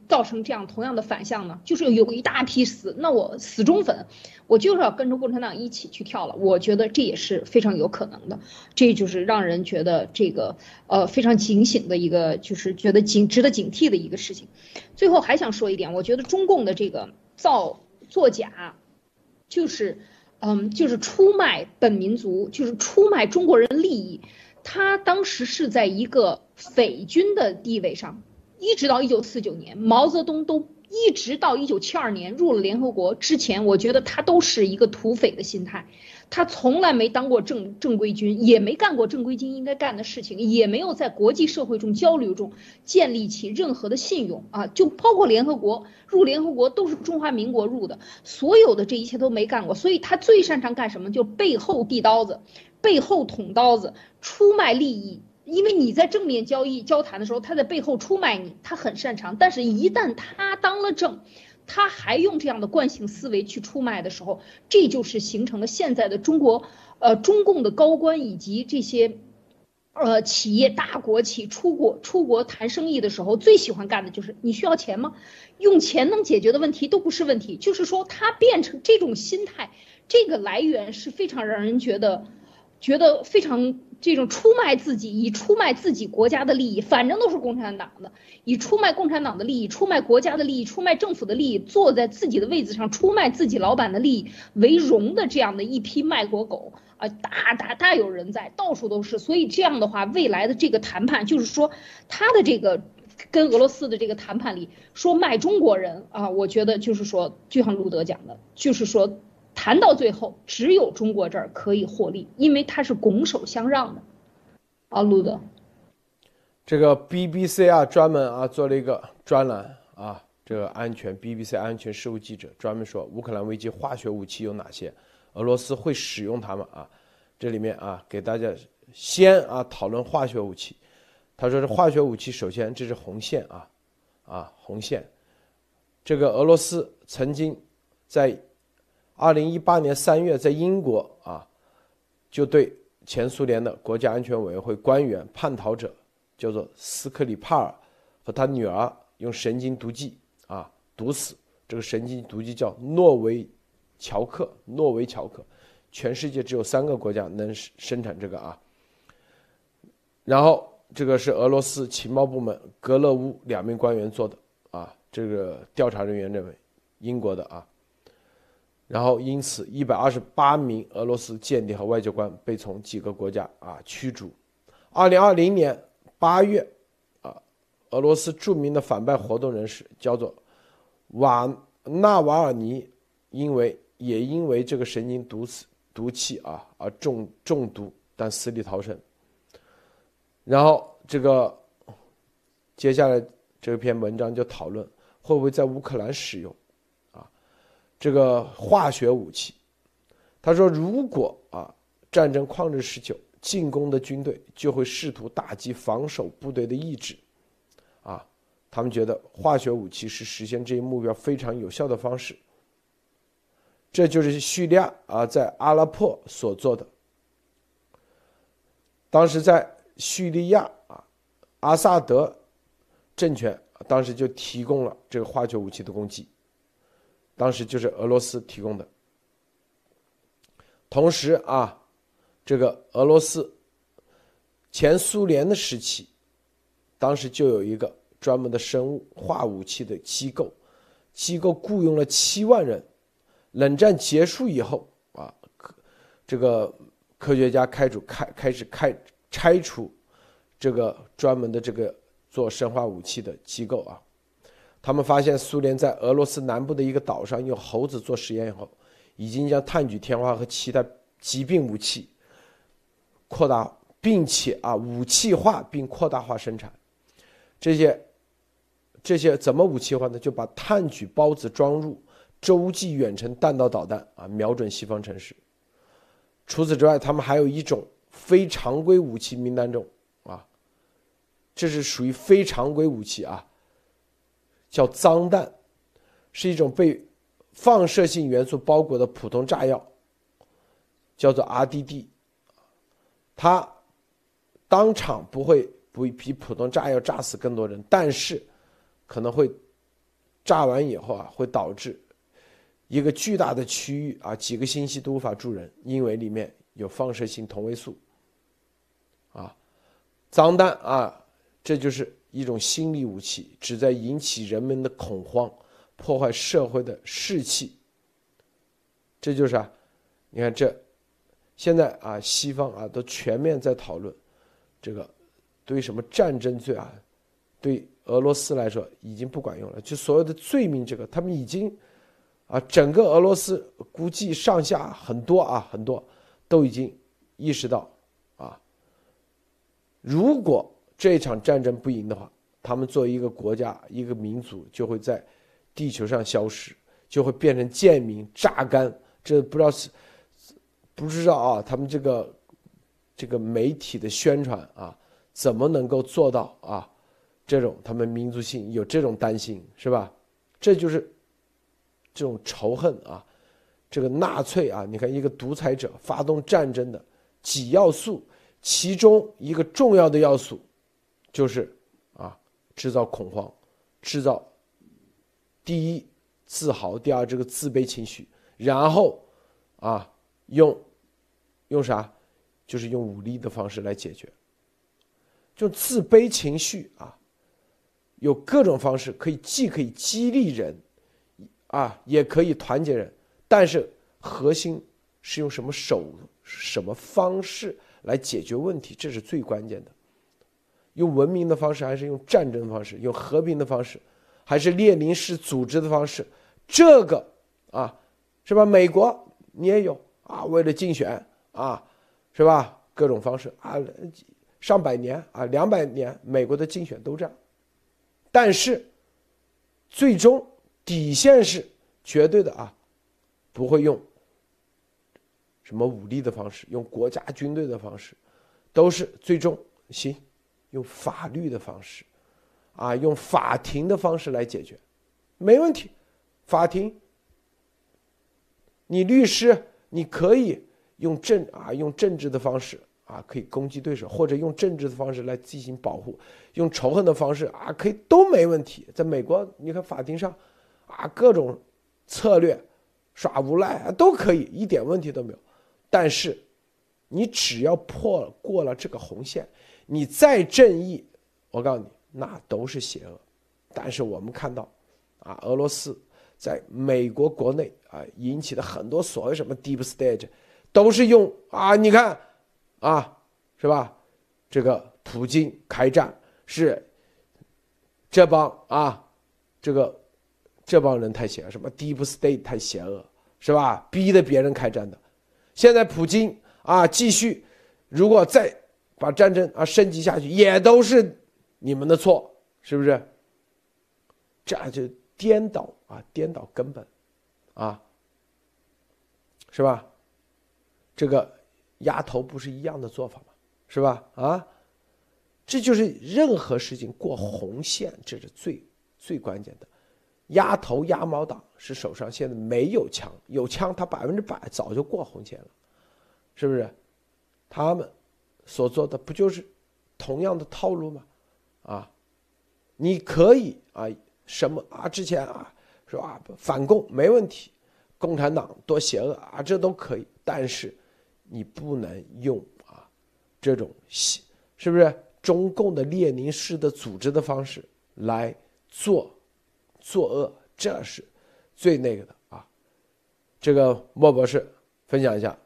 C: 造成这样同样的反向呢？就是有一大批死，那我死忠粉，我就是要跟着共产党一起去跳了。我觉得这也是非常有可能的，这就是让人觉得这个呃非常警醒的一个，就是觉得警值得警惕的一个事情。最后还想说一点，我觉得中共的这个造作假，就是嗯就是出卖本民族，就是出卖中国人利益。他当时是在一个匪军的地位上。一直到一九四九年，毛泽东都一直到一九七二年入了联合国之前，我觉得他都是一个土匪的心态，他从来没当过正正规军，也没干过正规军应该干的事情，也没有在国际社会中交流中建立起任何的信用啊，就包括联合国入联合国都是中华民国入的，所有的这一切都没干过，所以他最擅长干什么？就背后递刀子，背后捅刀子，出卖利益。因为你在正面交易交谈的时候，他在背后出卖你，他很擅长。但是，一旦他当了政，他还用这样的惯性思维去出卖的时候，这就是形成了现在的中国，呃，中共的高官以及这些，呃，企业大国企出国出国谈生意的时候，最喜欢干的就是你需要钱吗？用钱能解决的问题都不是问题。就是说，他变成这种心态，这个来源是非常让人觉得。觉得非常这种出卖自己，以出卖自己国家的利益，反正都是共产党的，以出卖共产党的利益、出卖国家的利益、出卖政府的利益，坐在自己的位子上出卖自己老板的利益为荣的这样的一批卖国狗啊，大大大有人在，到处都是。所以这样的话，未来的这个谈判，就是说他的这个跟俄罗斯的这个谈判里说卖中国人啊，我觉得就是说，就像路德讲的，就是说。谈到最后，只有中国这儿可以获利，因为它是拱手相让的。啊，路德，
A: 这个 BBC 啊，专门啊做了一个专栏啊，这个安全 BBC 安全事务记者专门说乌克兰危机化学武器有哪些，俄罗斯会使用它们啊？这里面啊，给大家先啊讨论化学武器。他说是化学武器，首先这是红线啊，啊红线，这个俄罗斯曾经在。二零一八年三月，在英国啊，就对前苏联的国家安全委员会官员叛逃者，叫做斯克里帕尔和他女儿用神经毒剂啊毒死。这个神经毒剂叫诺维乔克，诺维乔克，全世界只有三个国家能生产这个啊。然后这个是俄罗斯情报部门格勒乌两名官员做的啊，这个调查人员认为，英国的啊。然后，因此，一百二十八名俄罗斯间谍和外交官被从几个国家啊驱逐。二零二零年八月，啊，俄罗斯著名的反败活动人士叫做瓦纳瓦尔尼，因为也因为这个神经毒死毒气啊而中中毒，但死里逃生。然后，这个接下来这篇文章就讨论会不会在乌克兰使用。这个化学武器，他说，如果啊战争旷日持久，进攻的军队就会试图打击防守部队的意志，啊，他们觉得化学武器是实现这一目标非常有效的方式。这就是叙利亚啊在阿拉珀所做的。当时在叙利亚啊，阿萨德政权当时就提供了这个化学武器的供给。当时就是俄罗斯提供的。同时啊，这个俄罗斯前苏联的时期，当时就有一个专门的生物化武器的机构，机构雇佣了七万人。冷战结束以后啊，这个科学家开除开开始开拆除这个专门的这个做生化武器的机构啊。他们发现苏联在俄罗斯南部的一个岛上用猴子做实验以后，已经将炭疽天花和其他疾病武器扩大，并且啊武器化并扩大化生产。这些这些怎么武器化呢？就把炭疽孢子装入洲际远程弹道导弹啊，瞄准西方城市。除此之外，他们还有一种非常规武器名单中啊，这是属于非常规武器啊。叫脏弹，是一种被放射性元素包裹的普通炸药，叫做 RDD。它当场不会不比普通炸药炸死更多人，但是可能会炸完以后啊，会导致一个巨大的区域啊，几个星期都无法住人，因为里面有放射性同位素。啊，脏弹啊，这就是。一种心理武器，旨在引起人们的恐慌，破坏社会的士气。这就是啊，你看这，现在啊，西方啊都全面在讨论这个，对什么战争罪啊，对俄罗斯来说已经不管用了。就所有的罪名，这个他们已经啊，整个俄罗斯估计上下很多啊，很多都已经意识到啊，如果。这场战争不赢的话，他们作为一个国家、一个民族，就会在地球上消失，就会变成贱民、榨干。这不知道是不知道啊？他们这个这个媒体的宣传啊，怎么能够做到啊？这种他们民族性有这种担心是吧？这就是这种仇恨啊！这个纳粹啊，你看一个独裁者发动战争的几要素，其中一个重要的要素。就是啊，制造恐慌，制造第一自豪，第二这个自卑情绪，然后啊，用用啥？就是用武力的方式来解决。就自卑情绪啊，有各种方式可以，既可以激励人，啊，也可以团结人，但是核心是用什么手、什么方式来解决问题，这是最关键的。用文明的方式，还是用战争的方式？用和平的方式，还是列宁式组织的方式？这个啊，是吧？美国你也有啊，为了竞选啊，是吧？各种方式啊。上百年啊，两百年，美国的竞选都这样，但是最终底线是绝对的啊，不会用什么武力的方式，用国家军队的方式，都是最终行用法律的方式，啊，用法庭的方式来解决，没问题。法庭，你律师你可以用政啊，用政治的方式。啊，可以攻击对手，或者用政治的方式来进行保护，用仇恨的方式啊，可以都没问题。在美国，你看法庭上，啊，各种策略耍无赖啊，都可以，一点问题都没有。但是，你只要破过了这个红线，你再正义，我告诉你，那都是邪恶。但是我们看到，啊，俄罗斯在美国国内啊引起的很多所谓什么 deep state，都是用啊，你看。啊，是吧？这个普京开战是这帮啊，这个这帮人太邪恶，什么 Deep State 太邪恶，是吧？逼的别人开战的。现在普京啊，继续，如果再把战争啊升级下去，也都是你们的错，是不是？这样就颠倒啊，颠倒根本，啊，是吧？这个。压头不是一样的做法吗？是吧？啊，这就是任何事情过红线，这是最最关键的。压头压毛党是手上现在没有枪，有枪他百分之百早就过红线了，是不是？他们所做的不就是同样的套路吗？啊，你可以啊，什么啊？之前啊，说啊？反共没问题，共产党多邪恶啊，这都可以，但是。你不能用啊，这种是不是中共的列宁式的组织的方式来做作恶？这是最那个的啊。这个莫博士分享一下。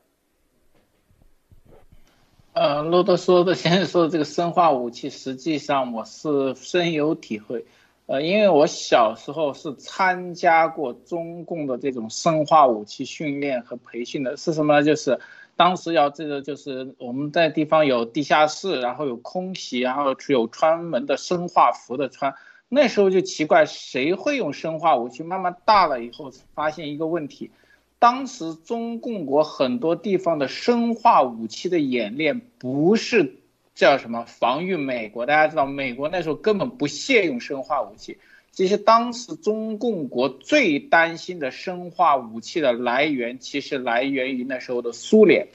B: 呃，罗德说的先生说的这个生化武器，实际上我是深有体会。呃，因为我小时候是参加过中共的这种生化武器训练和培训的，是什么呢？就是。当时要这个就是我们在地方有地下室，然后有空袭，然后有专门的生化服的穿。那时候就奇怪，谁会用生化武器？慢慢大了以后，发现一个问题：当时中共国很多地方的生化武器的演练，不是叫什么防御美国。大家知道，美国那时候根本不屑用生化武器。其实当时中共国最担心的生化武器的来源，其实来源于那时候的苏联，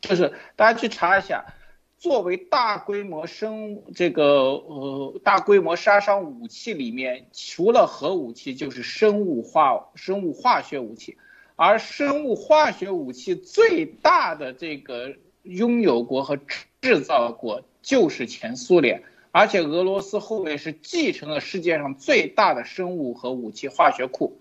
B: 就是大家去查一下，作为大规模生这个呃大规模杀伤武器里面，除了核武器就是生物化生物化学武器，而生物化学武器最大的这个拥有国和制造国就是前苏联。而且俄罗斯后面是继承了世界上最大的生物和武器化学库，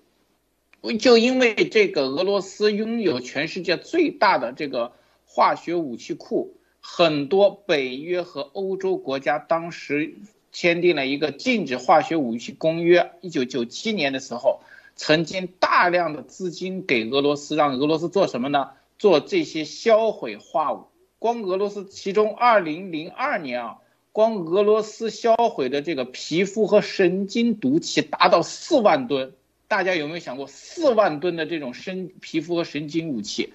B: 就因为这个俄罗斯拥有全世界最大的这个化学武器库，很多北约和欧洲国家当时签订了一个禁止化学武器公约。一九九七年的时候，曾经大量的资金给俄罗斯，让俄罗斯做什么呢？做这些销毁化物。光俄罗斯，其中二零零二年啊。光俄罗斯销毁的这个皮肤和神经毒气达到四万吨，大家有没有想过四万吨的这种神皮肤和神经武器？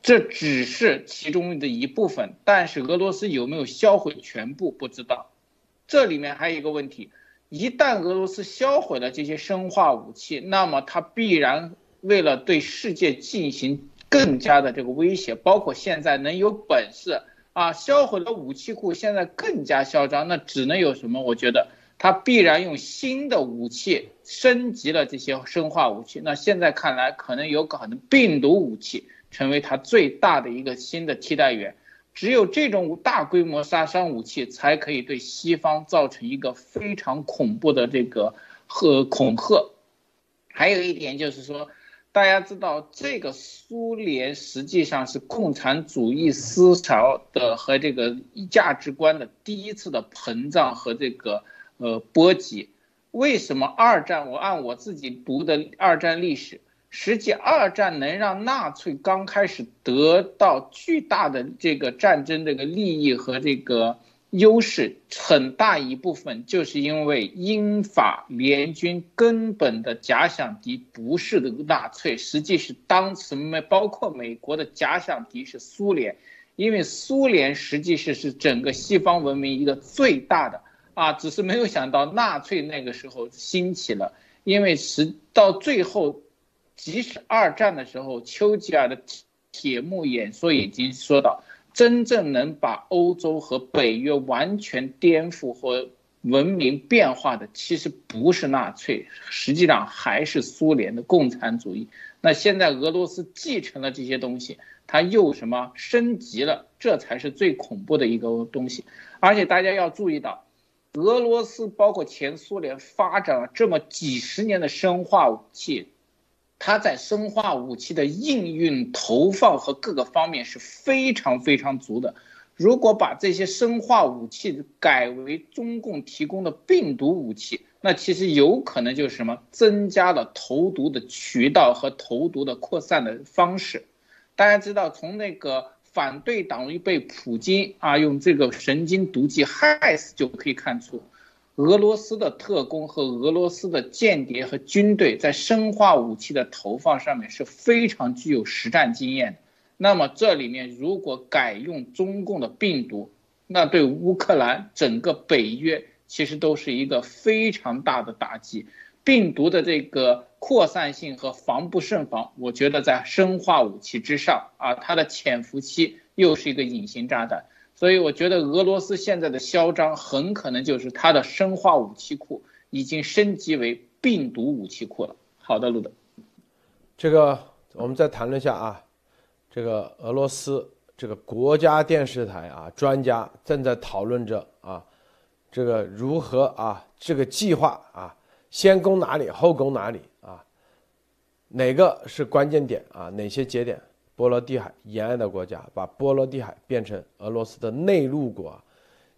B: 这只是其中的一部分，但是俄罗斯有没有销毁全部不知道。这里面还有一个问题，一旦俄罗斯销毁了这些生化武器，那么它必然为了对世界进行更加的这个威胁，包括现在能有本事。啊，销毁了武器库，现在更加嚣张，那只能有什么？我觉得他必然用新的武器升级了这些生化武器。那现在看来，可能有可能病毒武器成为他最大的一个新的替代源。只有这种大规模杀伤武器才可以对西方造成一个非常恐怖的这个和恐吓。还有一点就是说，大家知道这个苏联实际上是共产主义思潮的和这个价值观的第一次的膨胀和这个呃波及。为什么二战？我按我自己读的二战历史。实际二战能让纳粹刚开始得到巨大的这个战争这个利益和这个优势，很大一部分就是因为英法联军根本的假想敌不是的纳粹，实际是当时美包括美国的假想敌是苏联，因为苏联实际是是整个西方文明一个最大的啊，只是没有想到纳粹那个时候兴起了，因为实到最后。即使二战的时候，丘吉尔的铁幕演说已经说到，真正能把欧洲和北约完全颠覆或文明变化的，其实不是纳粹，实际上还是苏联的共产主义。那现在俄罗斯继承了这些东西，它又什么升级了？这才是最恐怖的一个东西。而且大家要注意到，俄罗斯包括前苏联发展了这么几十年的生化武器。它在生化武器的应用、投放和各个方面是非常非常足的。如果把这些生化武器改为中共提供的病毒武器，那其实有可能就是什么，增加了投毒的渠道和投毒的扩散的方式。大家知道，从那个反对党被普京啊用这个神经毒剂害死就可以看出。俄罗斯的特工和俄罗斯的间谍和军队在生化武器的投放上面是非常具有实战经验的。那么这里面如果改用中共的病毒，那对乌克兰整个北约其实都是一个非常大的打击。病毒的这个扩散性和防不胜防，我觉得在生化武器之上啊，它的潜伏期又是一个隐形炸弹。所以我觉得俄罗斯现在的嚣张很可能就是它的生化武器库已经升级为病毒武器库了。好的，路德，
A: 这个我们再谈论一下啊，这个俄罗斯这个国家电视台啊，专家正在讨论着啊，这个如何啊，这个计划啊，先攻哪里，后攻哪里啊，哪个是关键点啊，哪些节点？波罗的海沿岸的国家把波罗的海变成俄罗斯的内陆国，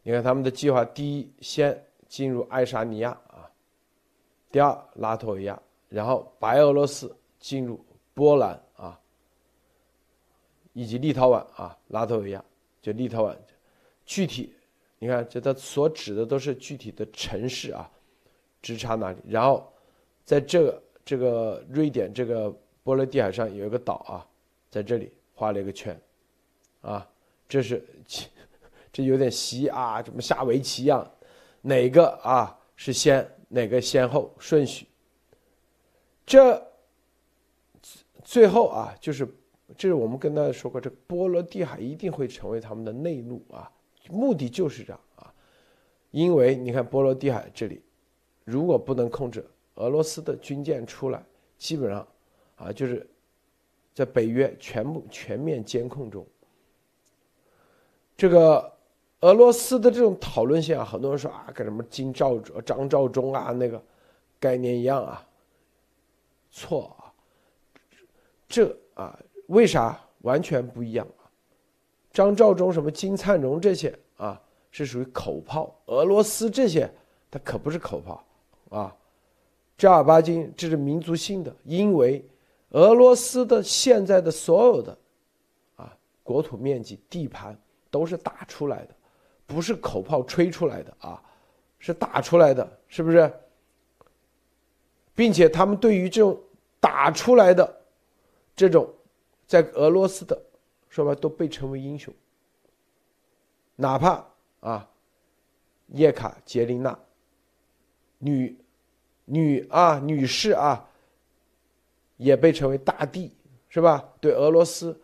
A: 你看他们的计划：第一，先进入爱沙尼亚啊；第二，拉脱维亚，然后白俄罗斯进入波兰啊，以及立陶宛啊，拉脱维亚就立陶宛。具体，你看这他所指的都是具体的城市啊，直插哪里？然后，在这个这个瑞典这个波罗的海上有一个岛啊。在这里画了一个圈，啊，这是这有点习啊，怎么下围棋一样？哪个啊是先？哪个先后顺序？这最后啊，就是这是我们跟大家说过，这波罗的海一定会成为他们的内陆啊，目的就是这样啊。因为你看波罗的海这里，如果不能控制，俄罗斯的军舰出来，基本上啊就是。在北约全部全面监控中，这个俄罗斯的这种讨论性啊，很多人说啊，跟什么金兆张召忠啊那个概念一样啊，错啊，这啊为啥完全不一样啊？张召忠什么金灿荣这些啊是属于口炮，俄罗斯这些它可不是口炮啊，正儿八经这是民族性的，因为。俄罗斯的现在的所有的，啊，国土面积、地盘都是打出来的，不是口炮吹出来的啊，是打出来的，是不是？并且他们对于这种打出来的这种，在俄罗斯的，说白都被称为英雄。哪怕啊，叶卡捷琳娜，女，女啊，女士啊。也被称为大帝，是吧？对俄罗斯，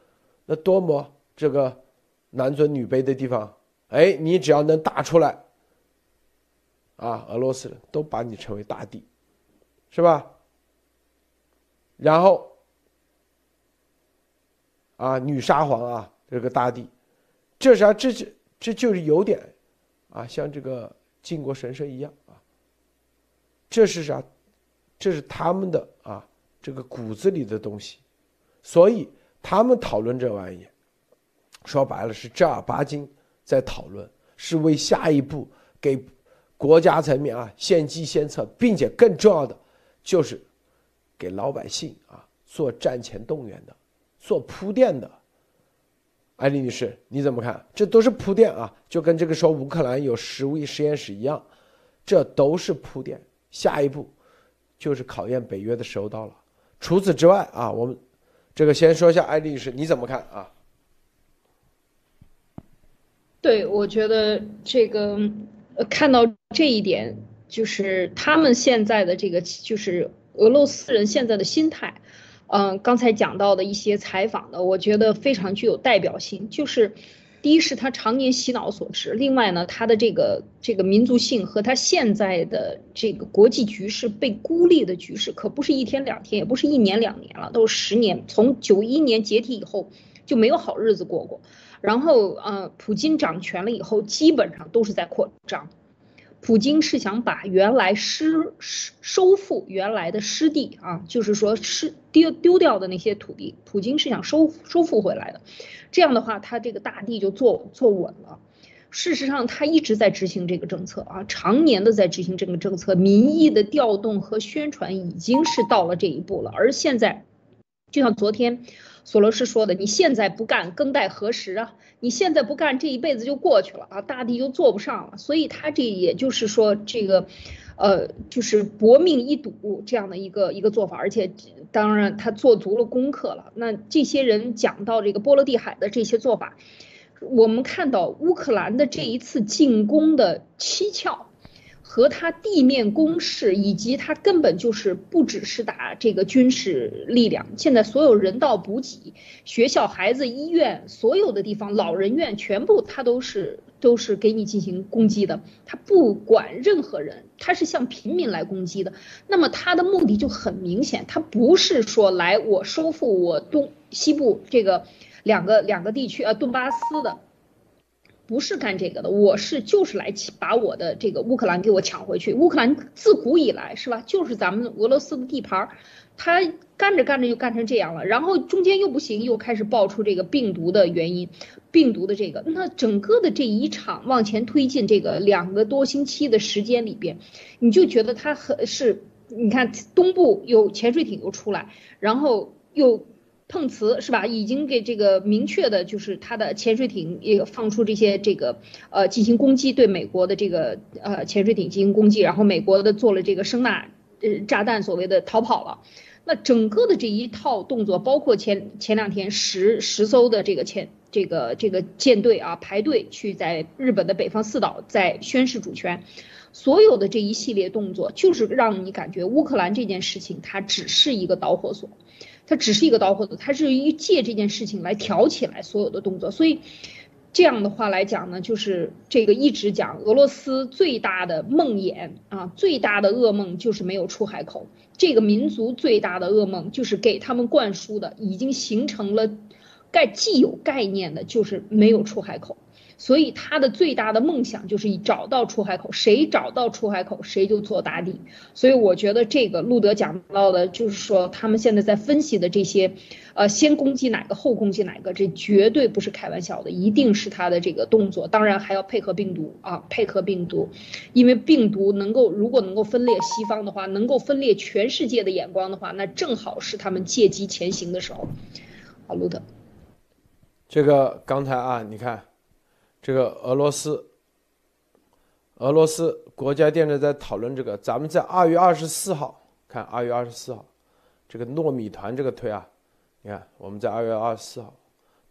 A: 那多么这个男尊女卑的地方，哎，你只要能打出来，啊，俄罗斯人都把你称为大帝，是吧？然后，啊，女沙皇啊，这个大帝，这啥？这这这就是有点，啊，像这个靖国神社一样啊。这是啥？这是他们的，这个骨子里的东西，所以他们讨论这玩意，说白了是正儿八经在讨论，是为下一步给国家层面啊献计献策，并且更重要的就是给老百姓啊做战前动员的，做铺垫的。艾丽女士，你怎么看？这都是铺垫啊，就跟这个说乌克兰有食物实验室一样，这都是铺垫。下一步就是考验北约的时候到了。除此之外啊，我们这个先说一下艾丽女士，你怎么看啊？
C: 对，我觉得这个看到这一点，就是他们现在的这个，就是俄罗斯人现在的心态。嗯，刚才讲到的一些采访的，我觉得非常具有代表性。就是，第一是他常年洗脑所致，另外呢，他的这个这个民族性和他现在的这个国际局势被孤立的局势，可不是一天两天，也不是一年两年了，都是十年。从九一年解体以后就没有好日子过过，然后呃，普京掌权了以后，基本上都是在扩张。普京是想把原来失失收复原来的失地啊，就是说失丢丢掉的那些土地，普京是想收收复回来的。这样的话，他这个大地就坐坐稳了。事实上，他一直在执行这个政策啊，常年的在执行这个政策，民意的调动和宣传已经是到了这一步了。而现在，就像昨天。索罗斯说的：“你现在不干，更待何时啊？你现在不干，这一辈子就过去了啊！大地就做不上了。所以他这也就是说，这个，呃，就是搏命一赌这样的一个一个做法。而且，当然他做足了功课了。那这些人讲到这个波罗的海的这些做法，我们看到乌克兰的这一次进攻的蹊跷。”和他地面攻势，以及他根本就是不只是打这个军事力量，现在所有人道补给、学校、孩子、医院，所有的地方、老人院，全部他都是都是给你进行攻击的。他不管任何人，他是向平民来攻击的。那么他的目的就很明显，他不是说来我收复我东西部这个两个两个地区呃顿巴斯的。不是干这个的，我是就是来把我的这个乌克兰给我抢回去。乌克兰自古以来是吧，就是咱们俄罗斯的地盘儿，他干着干着就干成这样了，然后中间又不行，又开始爆出这个病毒的原因，病毒的这个，那整个的这一场往前推进这个两个多星期的时间里边，你就觉得他很是，你看东部有潜水艇又出来，然后又。碰瓷是吧？已经给这个明确的，就是他的潜水艇也放出这些这个呃进行攻击，对美国的这个呃潜水艇进行攻击，然后美国的做了这个声呐呃炸弹，所谓的逃跑了。那整个的这一套动作，包括前前两天十十艘的这个潜这个这个舰队啊排队去在日本的北方四岛在宣示主权，所有的这一系列动作，就是让你感觉乌克兰这件事情它只是一个导火索。它只是一个导火索，它是一借这件事情来挑起来所有的动作，所以这样的话来讲呢，就是这个一直讲俄罗斯最大的梦魇啊，最大的噩梦就是没有出海口。这个民族最大的噩梦就是给他们灌输的，已经形成了概既有概念的，就是没有出海口。所以他的最大的梦想就是找到出海口，谁找到出海口，谁就做打底。所以我觉得这个路德讲到的，就是说他们现在在分析的这些，呃，先攻击哪个，后攻击哪个，这绝对不是开玩笑的，一定是他的这个动作。当然还要配合病毒啊，配合病毒，因为病毒能够如果能够分裂西方的话，能够分裂全世界的眼光的话，那正好是他们借机前行的时候。好，路德，
A: 这个刚才啊，你看。这个俄罗斯，俄罗斯国家电视在讨论这个。咱们在二月二十四号看，二月二十四号，这个糯米团这个推啊，你看我们在二月二十四号，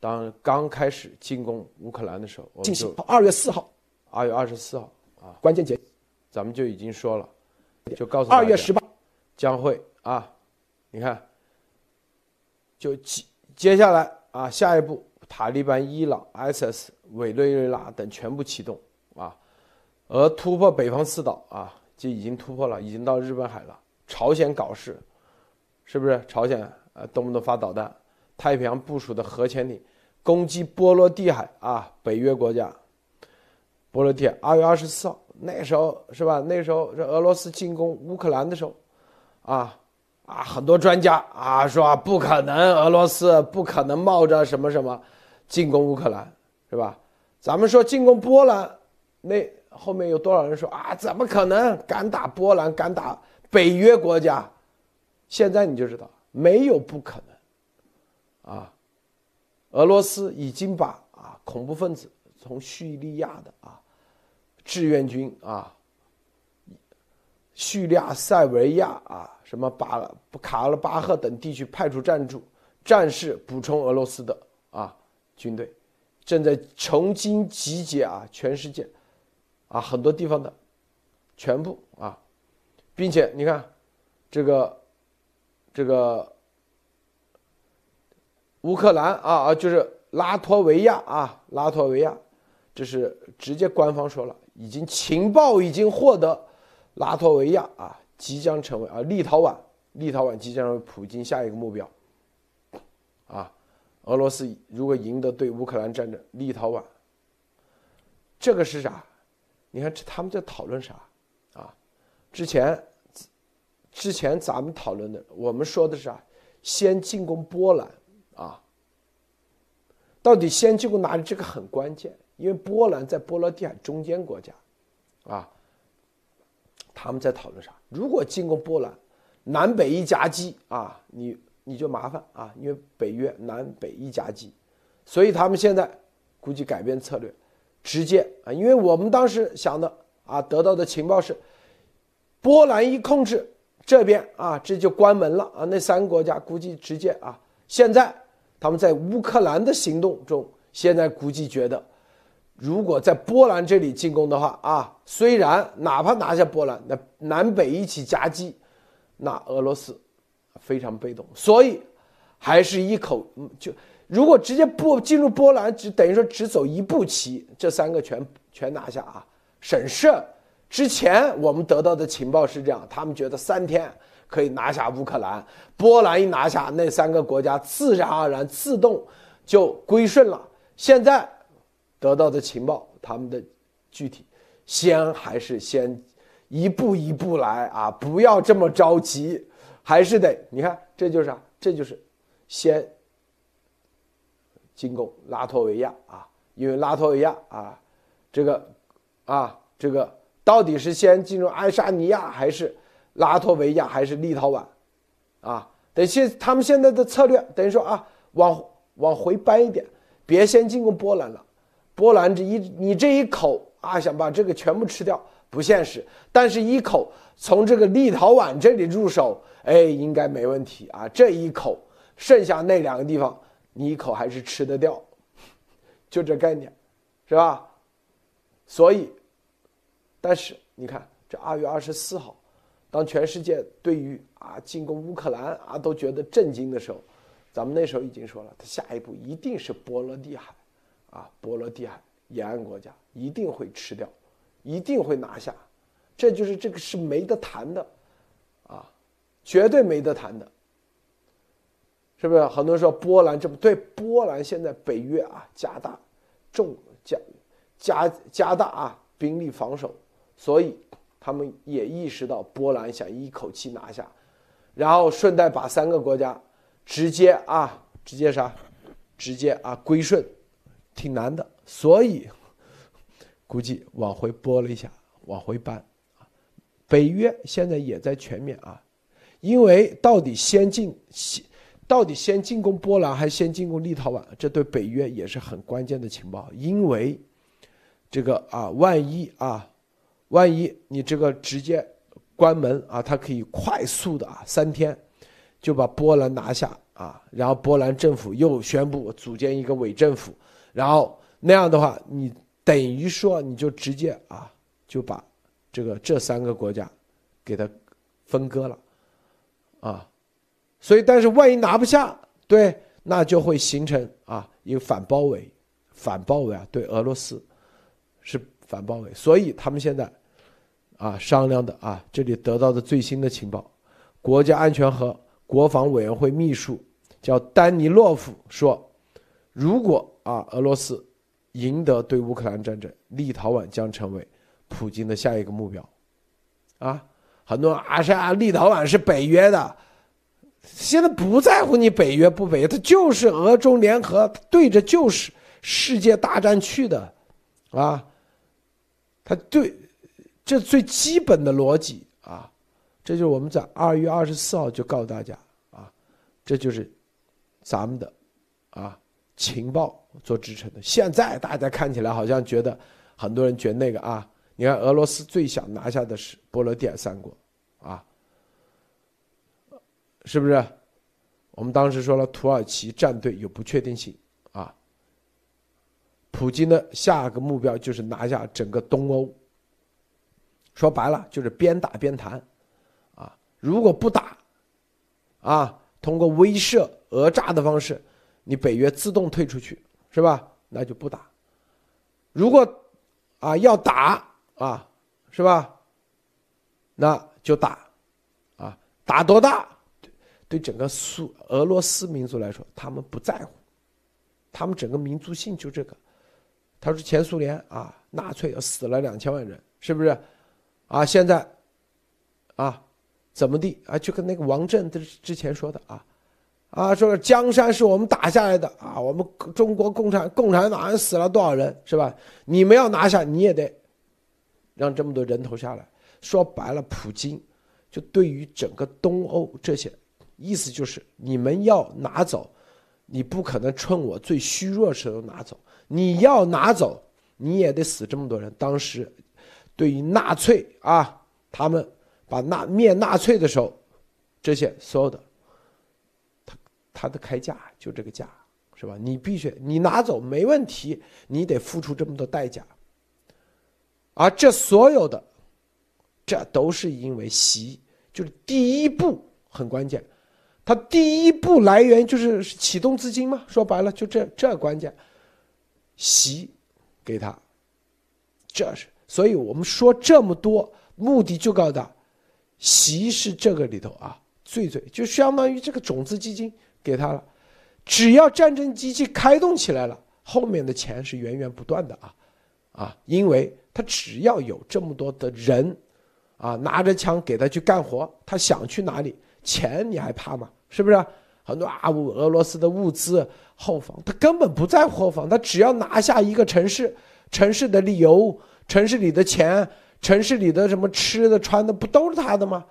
A: 当刚开始进攻乌克兰的时候，我们就
D: 二月四号，
A: 二月二十四号啊，
D: 关键节，
A: 咱们就已经说了，就告诉二
D: 月十八
A: 将会啊，你看，就接接下来啊，下一步。塔利班、伊朗、ISIS、委内瑞拉等全部启动啊，而突破北方四岛啊，就已经突破了，已经到日本海了。朝鲜搞事，是不是？朝鲜呃，动不动发导弹，太平洋部署的核潜艇，攻击波罗的海啊，北约国家。波罗的海二月二十四号，那时候是吧？那时候是俄罗斯进攻乌克兰的时候，啊啊，很多专家啊说不可能，俄罗斯不可能冒着什么什么进攻乌克兰，是吧？咱们说进攻波兰，那后面有多少人说啊？怎么可能敢打波兰？敢打北约国家？现在你就知道，没有不可能，啊，俄罗斯已经把啊恐怖分子从叙利亚的啊。志愿军啊，叙利亚、塞维亚啊，什么巴卡尔巴赫等地区派出战驻战士补充俄罗斯的啊军队，正在重新集结啊全世界啊很多地方的全部啊，并且你看这个这个乌克兰啊啊就是拉脱维亚啊拉脱维亚，这是直接官方说了。已经情报已经获得，拉脱维亚啊即将成为啊立陶宛，立陶宛即将为普京下一个目标。啊，俄罗斯如果赢得对乌克兰战争，立陶宛，这个是啥？你看这他们在讨论啥？啊，之前之前咱们讨论的，我们说的是啥？先进攻波兰啊，到底先进攻哪里？这个很关键。因为波兰在波罗的海中间国家，啊，他们在讨论啥？如果进攻波兰，南北一夹击啊，你你就麻烦啊，因为北约南北一夹击，所以他们现在估计改变策略，直接啊，因为我们当时想的啊，得到的情报是，波兰一控制这边啊，这就关门了啊，那三个国家估计直接啊，现在他们在乌克兰的行动中，现在估计觉得。如果在波兰这里进攻的话啊，虽然哪怕拿下波兰，那南北一起夹击，那俄罗斯非常被动，所以还是一口就如果直接波进入波兰，只等于说只走一步棋，这三个全全拿下啊，省事。之前我们得到的情报是这样，他们觉得三天可以拿下乌克兰，波兰一拿下，那三个国家自然而然自动就归顺了。现在。得到的情报，他们的具体，先还是先一步一步来啊，不要这么着急，还是得你看，这就是啥？这就是先进攻拉脱维亚啊，因为拉脱维亚啊，这个啊，这个到底是先进入爱沙尼亚，还是拉脱维亚，还是立陶宛啊？等现他们现在的策略等于说啊，往往回搬一点，别先进攻波兰了。波兰这一你这一口啊，想把这个全部吃掉不现实，但是一口从这个立陶宛这里入手，哎，应该没问题啊。这一口，剩下那两个地方，你一口还是吃得掉，就这概念，是吧？所以，但是你看，这二月二十四号，当全世界对于啊进攻乌克兰啊都觉得震惊的时候，咱们那时候已经说了，他下一步一定是波罗的海。啊，波罗的海沿岸国家一定会吃掉，一定会拿下，这就是这个是没得谈的，绝对没得谈的，是不是？很多人说波兰这么对，波兰现在北约啊加大重加加加大啊兵力防守，所以他们也意识到波兰想一口气拿下，然后顺带把三个国家直接啊直接啥，直接啊归顺。挺难的，所以估计往回拨了一下，往回搬。北约现在也在全面啊，因为到底先进先，到底先进攻波兰还是先进攻立陶宛，这对北约也是很关键的情报。因为这个啊，万一啊，万一你这个直接关门啊，它可以快速的啊，三天就把波兰拿下啊，然后波兰政府又宣布组建一个伪政府。然后那样的话，你等于说你就直接啊就把这个这三个国家给它分割了啊，所以但是万一拿不下，对，那就会形成啊一个反包围，反包围啊，对俄罗斯是反包围，所以他们现在啊商量的啊，这里得到的最新的情报，国家安全和国防委员会秘书叫丹尼洛夫说，如果啊，俄罗斯赢得对乌克兰战争，立陶宛将成为普京的下一个目标。啊，很多人啊是啊，立陶宛是北约的，现在不在乎你北约不北约，他就是俄中联合对着就是世界大战去的，啊，他对这最基本的逻辑啊，这就是我们在二月二十四号就告诉大家啊，这就是咱们的啊情报做支撑的。现在大家看起来好像觉得很多人觉得那个啊。你看，俄罗斯最想拿下的是波罗的海三国，啊，是不是？我们当时说了，土耳其战队有不确定性啊。普京的下个目标就是拿下整个东欧。说白了就是边打边谈，啊，如果不打，啊，通过威慑、讹诈的方式，你北约自动退出去，是吧？那就不打。如果啊要打。啊，是吧？那就打，啊，打多大？对整个苏俄罗斯民族来说，他们不在乎，他们整个民族性就这个。他说前苏联啊，纳粹死了两千万人，是不是？啊，现在，啊，怎么地啊？就跟那个王震之之前说的啊，啊，说江山是我们打下来的啊，我们中国共产共产党死了多少人，是吧？你们要拿下，你也得。让这么多人头下来，说白了，普京就对于整个东欧这些，意思就是你们要拿走，你不可能趁我最虚弱时候拿走，你要拿走，你也得死这么多人。当时，对于纳粹啊，他们把纳灭纳粹的时候，这些所有的，他他的开价就这个价，是吧？你必须你拿走没问题，你得付出这么多代价。而这所有的，这都是因为习，就是第一步很关键，它第一步来源就是启动资金嘛。说白了，就这这关键，习给他，这是，所以我们说这么多，目的就告诉他，习是这个里头啊，最最就相当于这个种子基金给他了，只要战争机器开动起来了，后面的钱是源源不断的啊，啊，因为。他只要有这么多的人，啊，拿着枪给他去干活，他想去哪里，钱你还怕吗？是不是？很多啊，俄罗斯的物资后方，他根本不在乎后方，他只要拿下一个城市，城市的理由，城市里的钱，城市里的什么吃的穿的，不都是他的吗？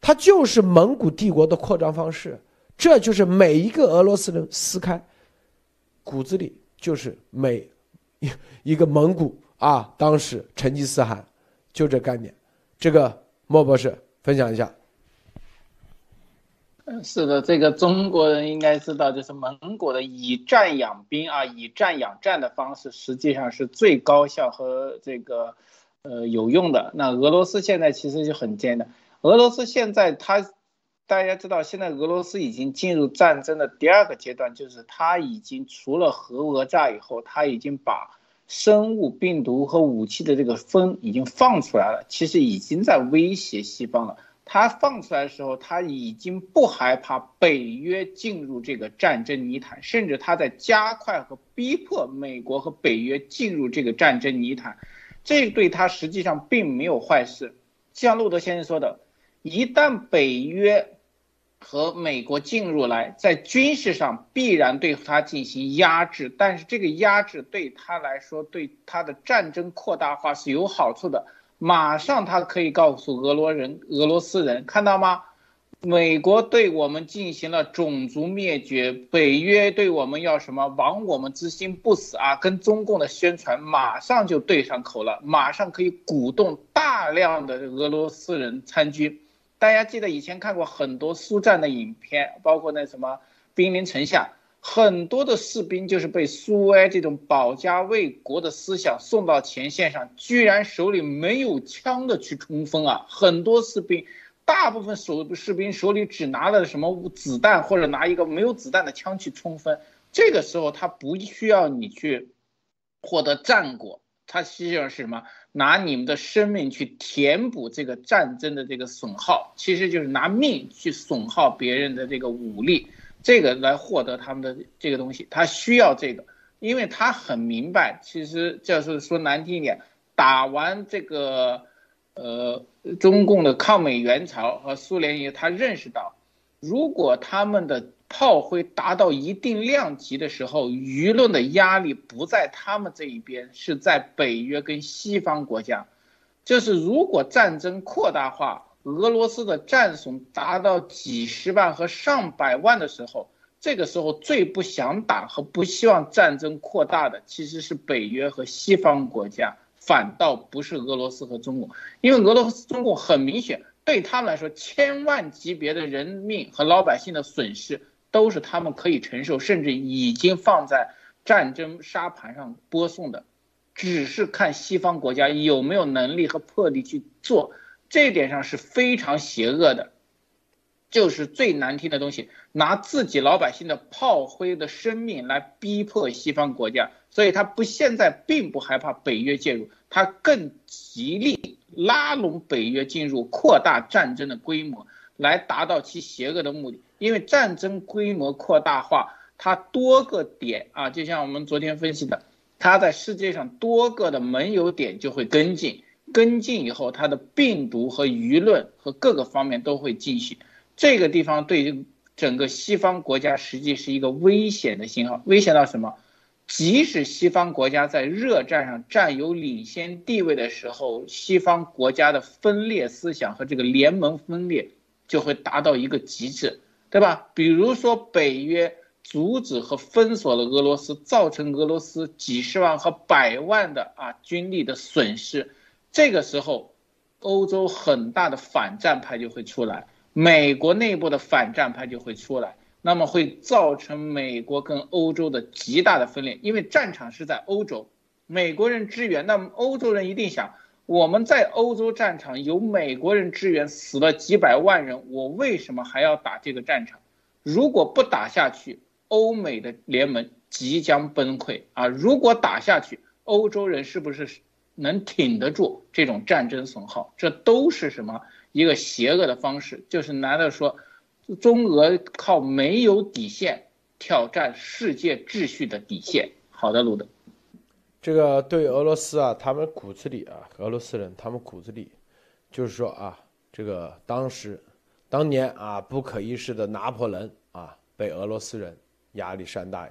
A: 他就是蒙古帝国的扩张方式，这就是每一个俄罗斯人撕开骨子里就是每一个蒙古。啊，当时成吉思汗就这概念，这个莫博士分享一下。
B: 嗯，是的，这个中国人应该知道，就是蒙古的以战养兵啊，以战养战的方式，实际上是最高效和这个呃有用的。那俄罗斯现在其实就很艰难。俄罗斯现在它，大家知道，现在俄罗斯已经进入战争的第二个阶段，就是它已经除了核讹诈以后，它已经把。生物病毒和武器的这个风已经放出来了，其实已经在威胁西方了。他放出来的时候，他已经不害怕北约进入这个战争泥潭，甚至他在加快和逼迫美国和北约进入这个战争泥潭。这对他实际上并没有坏事。像路德先生说的，一旦北约。和美国进入来，在军事上必然对他进行压制，但是这个压制对他来说，对他的战争扩大化是有好处的。马上他可以告诉俄罗人、俄罗斯人，看到吗？美国对我们进行了种族灭绝，北约对我们要什么？亡我们之心不死啊！跟中共的宣传马上就对上口了，马上可以鼓动大量的俄罗斯人参军。大家记得以前看过很多苏战的影片，包括那什么兵临城下，很多的士兵就是被苏维埃这种保家卫国的思想送到前线上，居然手里没有枪的去冲锋啊！很多士兵，大部分手士兵手里只拿了什么子弹，或者拿一个没有子弹的枪去冲锋。这个时候他不需要你去获得战果，他需要是什么？拿你们的生命去填补这个战争的这个损耗，其实就是拿命去损耗别人的这个武力，这个来获得他们的这个东西，他需要这个。因为他很明白，其实就是说难听一点，打完这个呃中共的抗美援朝和苏联以后，他认识到，如果他们的炮灰达到一定量级的时候，舆论的压力不在他们这一边，是在北约跟西方国家。就是如果战争扩大化，俄罗斯的战损达到几十万和上百万的时候，这个时候最不想打和不希望战争扩大的，其实是北约和西方国家，反倒不是俄罗斯和中国，因为俄罗斯、中共很明显，对他们来说，千万级别的人命和老百姓的损失。都是他们可以承受，甚至已经放在战争沙盘上播送的，只是看西方国家有没有能力和魄力去做，这点上是非常邪恶的，就是最难听的东西，拿自己老百姓的炮灰的生命来逼迫西方国家，所以他不现在并不害怕北约介入，他更极力拉拢北约进入，扩大战争的规模。来达到其邪恶的目的，因为战争规模扩大化，它多个点啊，就像我们昨天分析的，它在世界上多个的盟友点就会跟进，跟进以后，它的病毒和舆论和各个方面都会进行。这个地方对整个西方国家实际是一个危险的信号，危险到什么？即使西方国家在热战上占有领先地位的时候，西方国家的分裂思想和这个联盟分裂。就会达到一个极致，对吧？比如说北约阻止和封锁了俄罗斯，造成俄罗斯几十万和百万的啊军力的损失，这个时候，欧洲很大的反战派就会出来，美国内部的反战派就会出来，那么会造成美国跟欧洲的极大的分裂，因为战场是在欧洲，美国人支援，那么欧洲人一定想。我们在欧洲战场有美国人支援，死了几百万人，我为什么还要打这个战场？如果不打下去，欧美的联盟即将崩溃啊！如果打下去，欧洲人是不是能挺得住这种战争损耗？这都是什么一个邪恶的方式？就是难道说，中俄靠没有底线挑战世界秩序的底线？好的，路德。
A: 这个对俄罗斯啊，他们骨子里啊，俄罗斯人他们骨子里，就是说啊，这个当时，当年啊，不可一世的拿破仑啊，被俄罗斯人亚历山大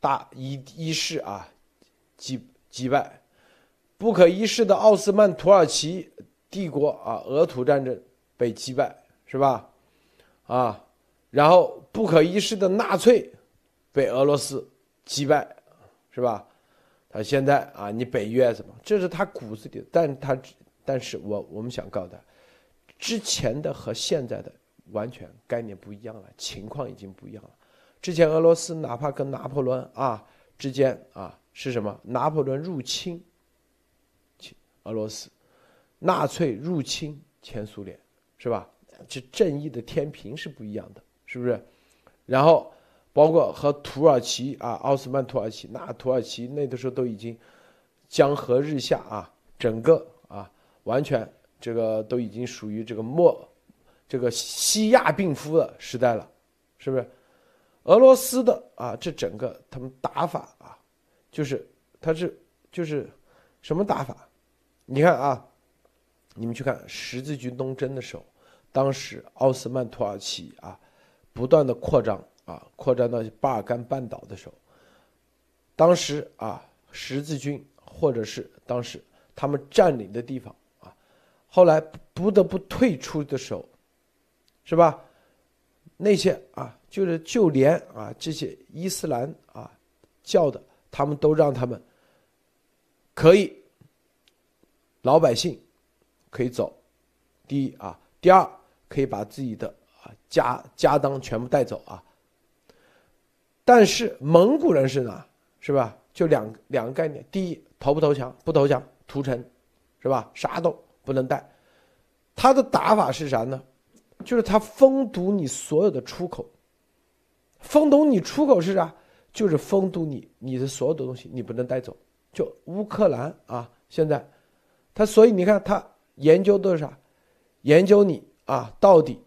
A: 大一一世啊击击败，不可一世的奥斯曼土耳其帝国啊，俄土战争被击败，是吧？啊，然后不可一世的纳粹被俄罗斯击败，是吧？啊，现在啊，你北约什么？这是他骨子里，但他，但是我我们想告诉他，之前的和现在的完全概念不一样了，情况已经不一样了。之前俄罗斯哪怕跟拿破仑啊之间啊是什么？拿破仑入侵，俄罗斯，纳粹入侵前苏联，是吧？这正义的天平是不一样的，是不是？然后。包括和土耳其啊，奥斯曼土耳其，那土耳其那的时候都已经江河日下啊，整个啊完全这个都已经属于这个末这个西亚病夫的时代了，是不是？俄罗斯的啊，这整个他们打法啊，就是他是就是什么打法？你看啊，你们去看十字军东征的时候，当时奥斯曼土耳其啊不断的扩张。啊，扩展到巴尔干半岛的时候，当时啊，十字军或者是当时他们占领的地方啊，后来不得不退出的时候，是吧？那些啊，就是就连啊这些伊斯兰啊教的，他们都让他们可以老百姓可以走，第一啊，第二可以把自己的啊家家当全部带走啊。但是蒙古人是哪？是吧？就两两个概念：第一，投不投降？不投降，屠城，是吧？啥都不能带。他的打法是啥呢？就是他封堵你所有的出口。封堵你出口是啥？就是封堵你你的所有的东西，你不能带走。就乌克兰啊，现在，他所以你看他研究的是啥？研究你啊，到底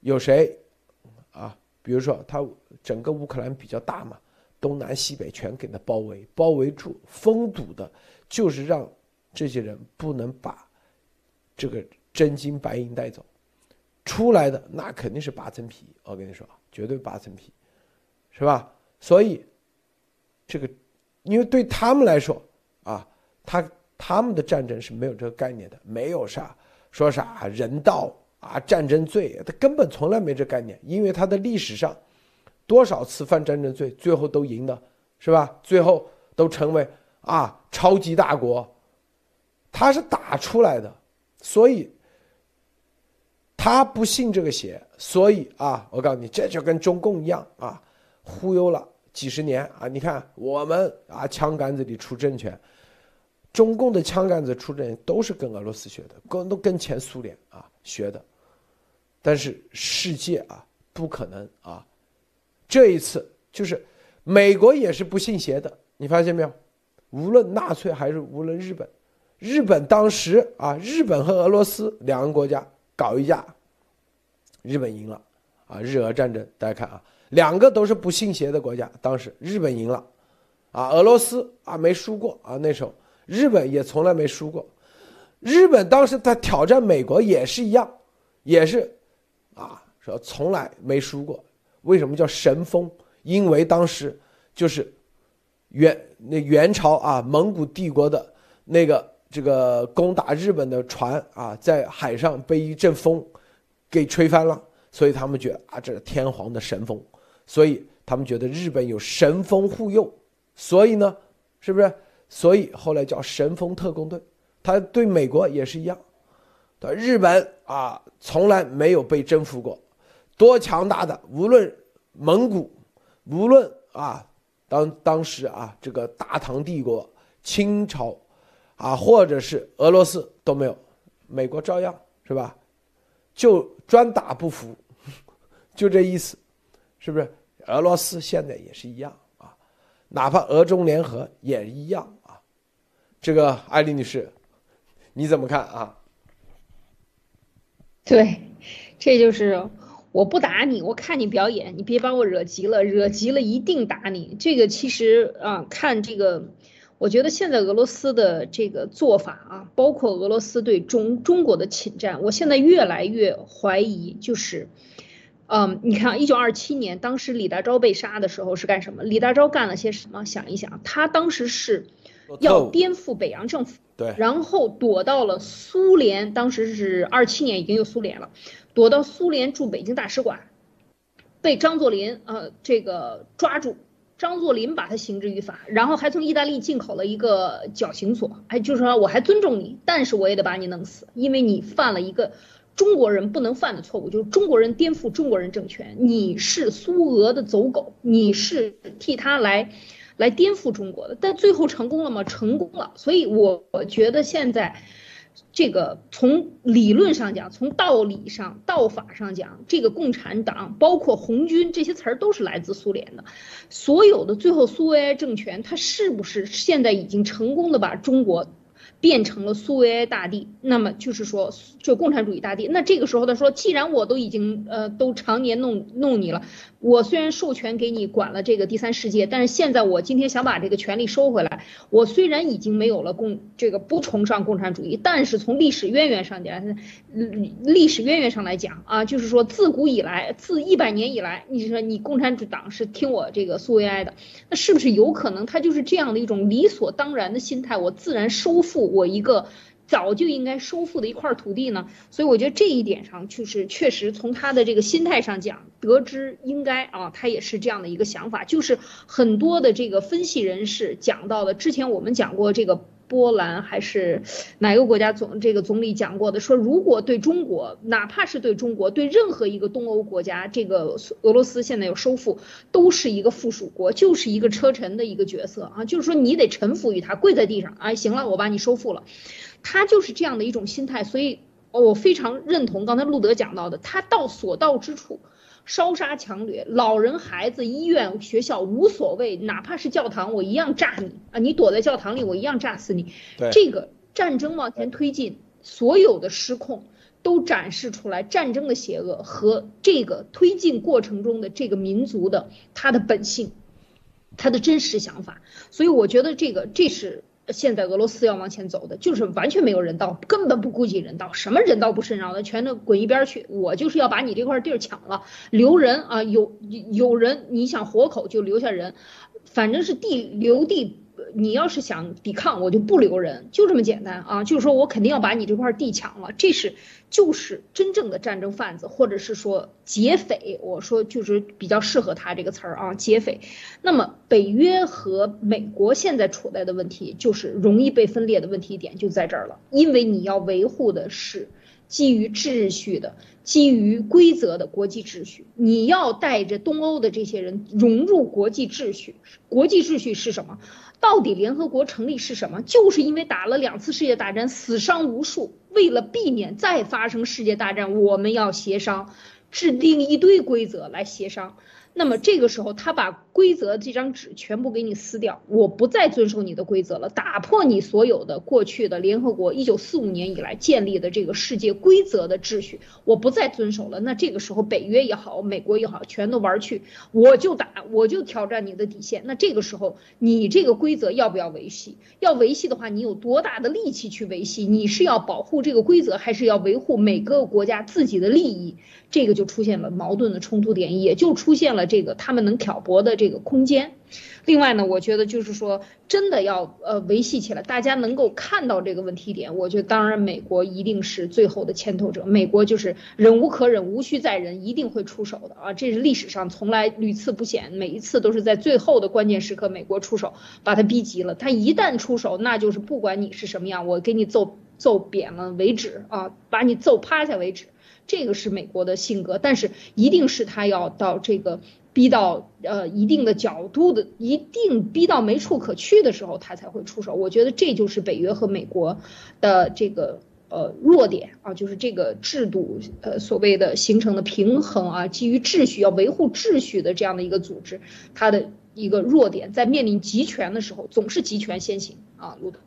A: 有谁？比如说他。整个乌克兰比较大嘛，东南西北全给他包围，包围住，封堵的，就是让这些人不能把这个真金白银带走，出来的那肯定是八层皮，我跟你说，绝对八层皮，是吧？所以这个，因为对他们来说啊，他他们的战争是没有这个概念的，没有啥说啥人道啊战争罪，他根本从来没这概念，因为他的历史上。多少次犯战争罪，最后都赢的，是吧？最后都成为啊超级大国，他是打出来的，所以他不信这个邪，所以啊，我告诉你，这就跟中共一样啊，忽悠了几十年啊！你看我们啊，枪杆子里出政权，中共的枪杆子出政权都是跟俄罗斯学的，跟都跟前苏联啊学的，但是世界啊不可能啊。这一次就是美国也是不信邪的，你发现没有？无论纳粹还是无论日本，日本当时啊，日本和俄罗斯两个国家搞一架，日本赢了啊！日俄战争大家看啊，两个都是不信邪的国家，当时日本赢了啊，俄罗斯啊没输过啊，那时候日本也从来没输过。日本当时他挑战美国也是一样，也是啊，说从来没输过。为什么叫神风？因为当时就是元那元朝啊，蒙古帝国的那个这个攻打日本的船啊，在海上被一阵风给吹翻了，所以他们觉得啊，这是天皇的神风，所以他们觉得日本有神风护佑，所以呢，是不是？所以后来叫神风特工队。他对美国也是一样，对日本啊，从来没有被征服过。多强大的，无论蒙古，无论啊，当当时啊，这个大唐帝国、清朝，啊，或者是俄罗斯都没有，美国照样是吧？就专打不服，就这意思，是不是？俄罗斯现在也是一样啊，哪怕俄中联合也一样啊。这个艾丽女士，你怎么看啊？
C: 对，这就是。我不打你，我看你表演，你别把我惹急了，惹急了一定打你。这个其实啊，看这个，我觉得现在俄罗斯的这个做法啊，包括俄罗斯对中中国的侵占，我现在越来越怀疑，就是，嗯，你看，一九二七年，当时李大钊被杀的时候是干什么？李大钊干了些什么？想一想，他当时是要颠覆北洋政府，
A: 对，
C: 然后躲到了苏联，当时是二七年已经有苏联了。躲到苏联驻北京大使馆，被张作霖呃这个抓住，张作霖把他刑之于法，然后还从意大利进口了一个绞刑所，哎，就是说我还尊重你，但是我也得把你弄死，因为你犯了一个中国人不能犯的错误，就是中国人颠覆中国人政权，你是苏俄的走狗，你是替他来来颠覆中国的，但最后成功了吗？成功了，所以我觉得现在。这个从理论上讲，从道理上、道法上讲，这个共产党包括红军这些词儿都是来自苏联的。所有的最后苏维埃政权，它是不是现在已经成功的把中国？变成了苏维埃大帝，那么就是说，就共产主义大帝。那这个时候他说，既然我都已经呃都常年弄弄你了，我虽然授权给你管了这个第三世界，但是现在我今天想把这个权利收回来。我虽然已经没有了共这个不崇尚共产主义，但是从历史渊源上讲，历史渊源上来讲啊，就是说自古以来，自一百年以来，你说你共产党是听我这个苏维埃的，那是不是有可能他就是这样的一种理所当然的心态？我自然收复。我一个早就应该收复的一块土地呢，所以我觉得这一点上就是确实从他的这个心态上讲，得知应该啊，他也是这样的一个想法。就是很多的这个分析人士讲到的，之前我们讲过这个波兰还是哪个国家总这个总理讲过的，说如果对中国，哪怕是对中国，对任何一个东欧国家，这个俄罗斯现在要收复，都是一个附属国，就是一个车臣的一个角色啊，就是说你得臣服于他，跪在地上，哎，行了，我把你收复了。他就是这样的一种心态，所以我非常认同刚才路德讲到的，他到所到之处，烧杀抢掠，老人、孩子、医院、学校无所谓，哪怕是教堂，我一样炸你啊！你躲在教堂里，我一样炸死你。这个战争往前推进，所有的失控都展示出来战争的邪恶和这个推进过程中的这个民族的他的本性。他的真实想法。所以我觉得这个这是现在俄罗斯要往前走的，就是完全没有人道，根本不顾及人道，什么人道不人道的，全都滚一边去。我就是要把你这块地儿抢了，留人啊，有有人你想活口就留下人，反正是地留地。你要是想抵抗，我就不留人，就这么简单啊！就是说我肯定要把你这块地抢了，这是就是真正的战争贩子，或者是说劫匪。我说就是比较适合他这个词儿啊，劫匪。那么北约和美国现在处在的问题，就是容易被分裂的问题点就在这儿了，因为你要维护的是基于秩序的、基于规则的国际秩序，你要带着东欧的这些人融入国际秩序。国际秩序是什么？到底联合国成立是什么？就是因为打了两次世界大战，死伤无数。为了避免再发生世界大战，我们要协商，制定一堆规则来协商。那么这个时候，他把规则这张纸全部给你撕掉，我不再遵守你的规则了，打破你所有的过去的联合国一九四五年以来建立的这个世界规则的秩序，我不再遵守了。那这个时候，北约也好，美国也好，全都玩去，我就打，我就挑战你的底线。那这个时候，你这个规则要不要维系？要维系的话，你有多大的力气去维系？你是要保护这个规则，还是要维护每个国家自己的利益？这个就出现了矛盾的冲突点，也就出现了这个他们能挑拨的这个空间。另外呢，我觉得就是说，真的要呃维系起来，大家能够看到这个问题点。我觉得当然美国一定是最后的牵头者，美国就是忍无可忍，无需再忍，一定会出手的啊！这是历史上从来屡次不鲜，每一次都是在最后的关键时刻，美国出手把他逼急了。他一旦出手，那就是不管你是什么样，我给你揍揍扁了为止啊，把你揍趴下为止。这个是美国的性格，但是一定是他要到这个逼到呃一定的角度的，一定逼到没处可去的时候，他才会出手。我觉得这就是北约和美国的这个呃弱点啊，就是这个制度呃所谓的形成的平衡啊，基于秩序要维护秩序的这样的一个组织，它的一个弱点，在面临集权的时候，总是集权先行啊。路德，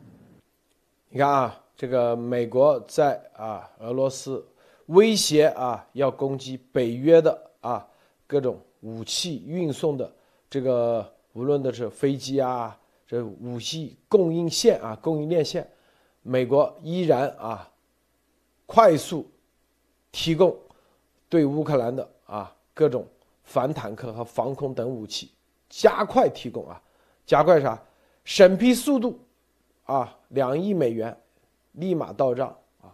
A: 你看啊，这个美国在啊俄罗斯。威胁啊，要攻击北约的啊各种武器运送的这个，无论的是飞机啊，这武器供应线啊，供应链线，美国依然啊快速提供对乌克兰的啊各种反坦克和防空等武器，加快提供啊，加快啥？审批速度啊，两亿美元立马到账啊，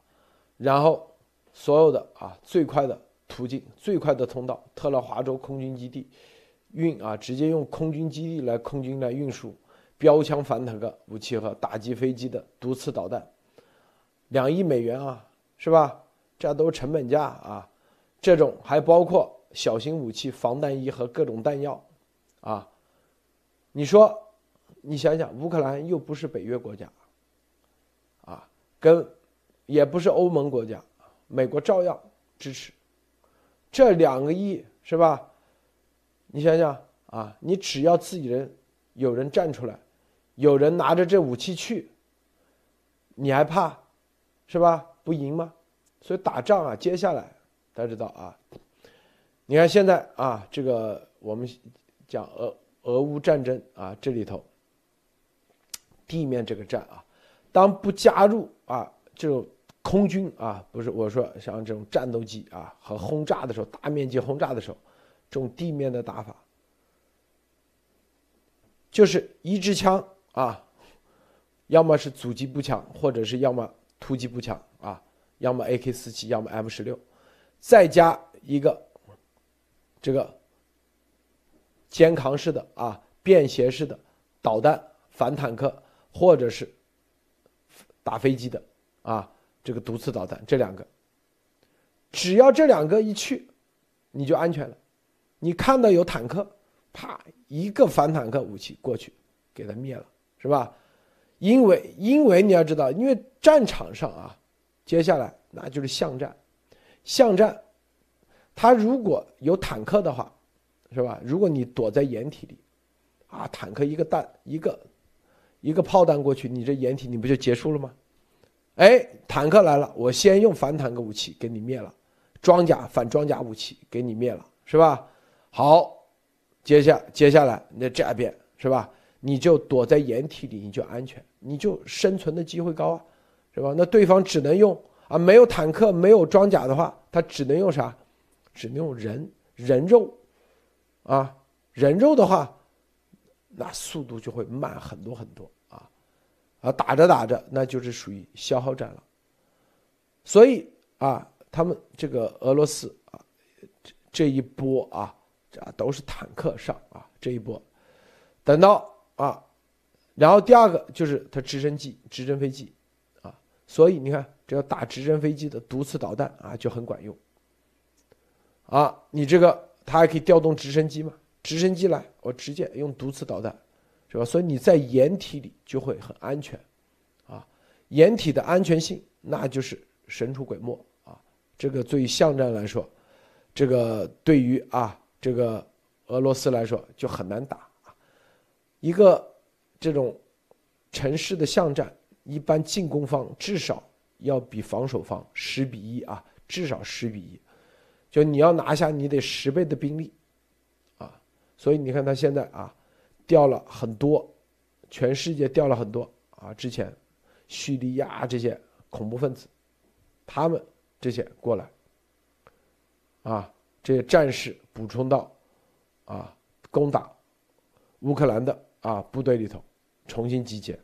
A: 然后。所有的啊，最快的途径、最快的通道，特拉华州空军基地运啊，直接用空军基地来空军来运输标枪反坦克武器和打击飞机的毒刺导弹，两亿美元啊，是吧？这都是成本价啊。这种还包括小型武器、防弹衣和各种弹药啊。你说，你想想，乌克兰又不是北约国家啊，跟也不是欧盟国家。美国照样支持，这两个亿是吧？你想想啊，你只要自己人有人站出来，有人拿着这武器去，你还怕是吧？不赢吗？所以打仗啊，接下来大家知道啊，你看现在啊，这个我们讲俄俄乌战争啊，这里头地面这个战啊，当不加入啊这种。空军啊，不是我说像这种战斗机啊和轰炸的时候，大面积轰炸的时候，这种地面的打法，就是一支枪啊，要么是阻击步枪，或者是要么突击步枪啊，要么 AK 四七，要么 M 十六，再加一个这个肩扛式的啊便携式的导弹反坦克，或者是打飞机的啊。这个毒刺导弹，这两个，只要这两个一去，你就安全了。你看到有坦克，啪，一个反坦克武器过去，给它灭了，是吧？因为因为你要知道，因为战场上啊，接下来那就是巷战，巷战，他如果有坦克的话，是吧？如果你躲在掩体里，啊，坦克一个弹一个一个炮弹过去，你这掩体你不就结束了吗？哎，坦克来了，我先用反坦克武器给你灭了，装甲反装甲武器给你灭了，是吧？好，接下接下来那这边是吧？你就躲在掩体里，你就安全，你就生存的机会高啊，是吧？那对方只能用啊，没有坦克，没有装甲的话，他只能用啥？只能用人人肉，啊，人肉的话，那速度就会慢很多很多啊，打着打着，那就是属于消耗战了。所以啊，他们这个俄罗斯啊，这这一波啊，这都是坦克上啊，这一波，等到。啊，然后第二个就是它直升机、直升飞机，啊，所以你看，这个打直升飞机的毒刺导弹啊就很管用。啊，你这个它还可以调动直升机嘛？直升机来，我直接用毒刺导弹，对吧？所以你在掩体里就会很安全，啊，掩体的安全性那就是神出鬼没啊。这个对于巷战来说，这个对于啊这个俄罗斯来说就很难打啊。一个这种城市的巷战，一般进攻方至少要比防守方十比一啊，至少十比一，就你要拿下，你得十倍的兵力啊。所以你看他现在啊，调了很多，全世界调了很多啊。之前叙利亚这些恐怖分子，他们这些过来啊，这些战士补充到啊，攻打乌克兰的。啊，部队里头重新集结，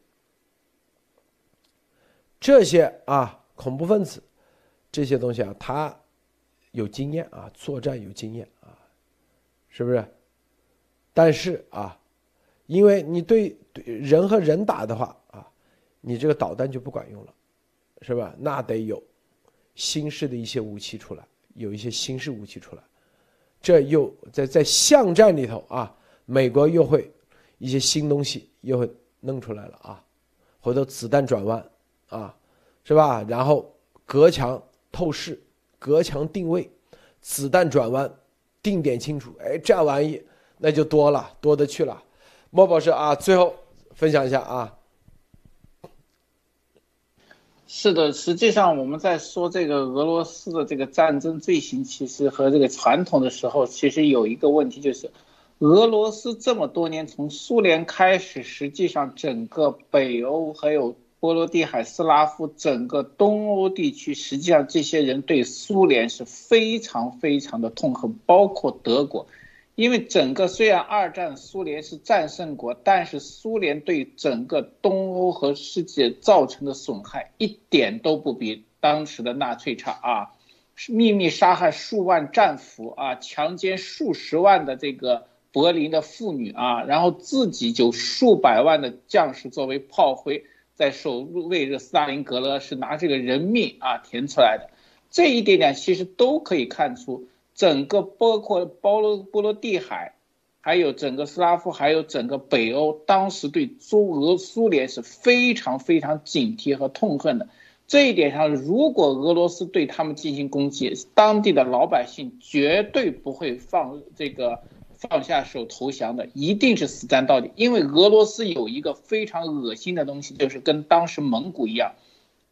A: 这些啊恐怖分子，这些东西啊，他有经验啊，作战有经验啊，是不是？但是啊，因为你对对人和人打的话啊，你这个导弹就不管用了，是吧？那得有新式的一些武器出来，有一些新式武器出来，这又在在巷战里头啊，美国又会。一些新东西又会弄出来了啊，回头子弹转弯啊，是吧？然后隔墙透视、隔墙定位、子弹转弯、定点清楚，哎，这玩意那就多了，多的去了。莫博士啊，最后分享一下啊。
B: 是的，实际上我们在说这个俄罗斯的这个战争罪行，其实和这个传统的时候，其实有一个问题就是。俄罗斯这么多年，从苏联开始，实际上整个北欧还有波罗的海、斯拉夫整个东欧地区，实际上这些人对苏联是非常非常的痛恨，包括德国，因为整个虽然二战苏联是战胜国，但是苏联对整个东欧和世界造成的损害一点都不比当时的纳粹差啊，秘密杀害数万战俘啊，强奸数十万的这个。柏林的妇女啊，然后自己就数百万的将士作为炮灰，在守卫着斯大林格勒，是拿这个人命啊填出来的。这一点点其实都可以看出，整个包括波罗波罗的海，还有整个斯拉夫，还有整个北欧，当时对苏俄苏联是非常非常警惕和痛恨的。这一点上，如果俄罗斯对他们进行攻击，当地的老百姓绝对不会放这个。放下手投降的一定是死战到底，因为俄罗斯有一个非常恶心的东西，就是跟当时蒙古一样，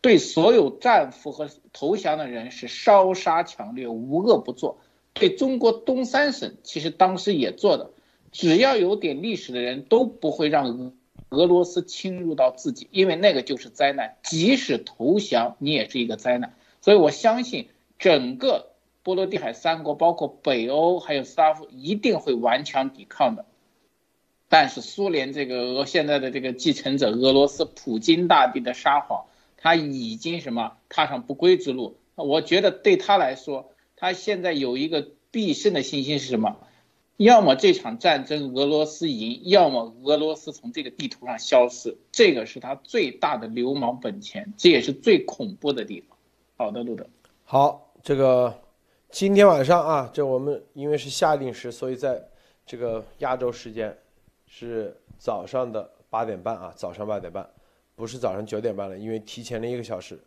B: 对所有战俘和投降的人是烧杀抢掠，无恶不作。对中国东三省，其实当时也做的，只要有点历史的人都不会让俄罗斯侵入到自己，因为那个就是灾难，即使投降你也是一个灾难。所以我相信整个。波罗的海三国，包括北欧还有斯拉夫，一定会顽强抵抗的。但是苏联这个俄现在的这个继承者俄罗斯普京大帝的撒谎，他已经什么踏上不归之路。我觉得对他来说，他现在有一个必胜的信心是什么？要么这场战争俄罗斯赢，要么俄罗斯从这个地图上消失。这个是他最大的流氓本钱，这也是最恐怖的地方。好的，路德。
A: 好，这个。今天晚上啊，这我们因为是夏令时，所以在这个亚洲时间是早上的八点半啊，早上八点半，不是早上九点半了，因为提前了一个小时。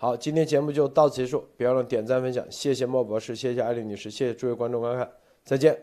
A: 好，今天节目就到此结束，别忘了点赞分享，谢谢莫博士，谢谢艾丽女士，谢谢诸位观众观看，再见。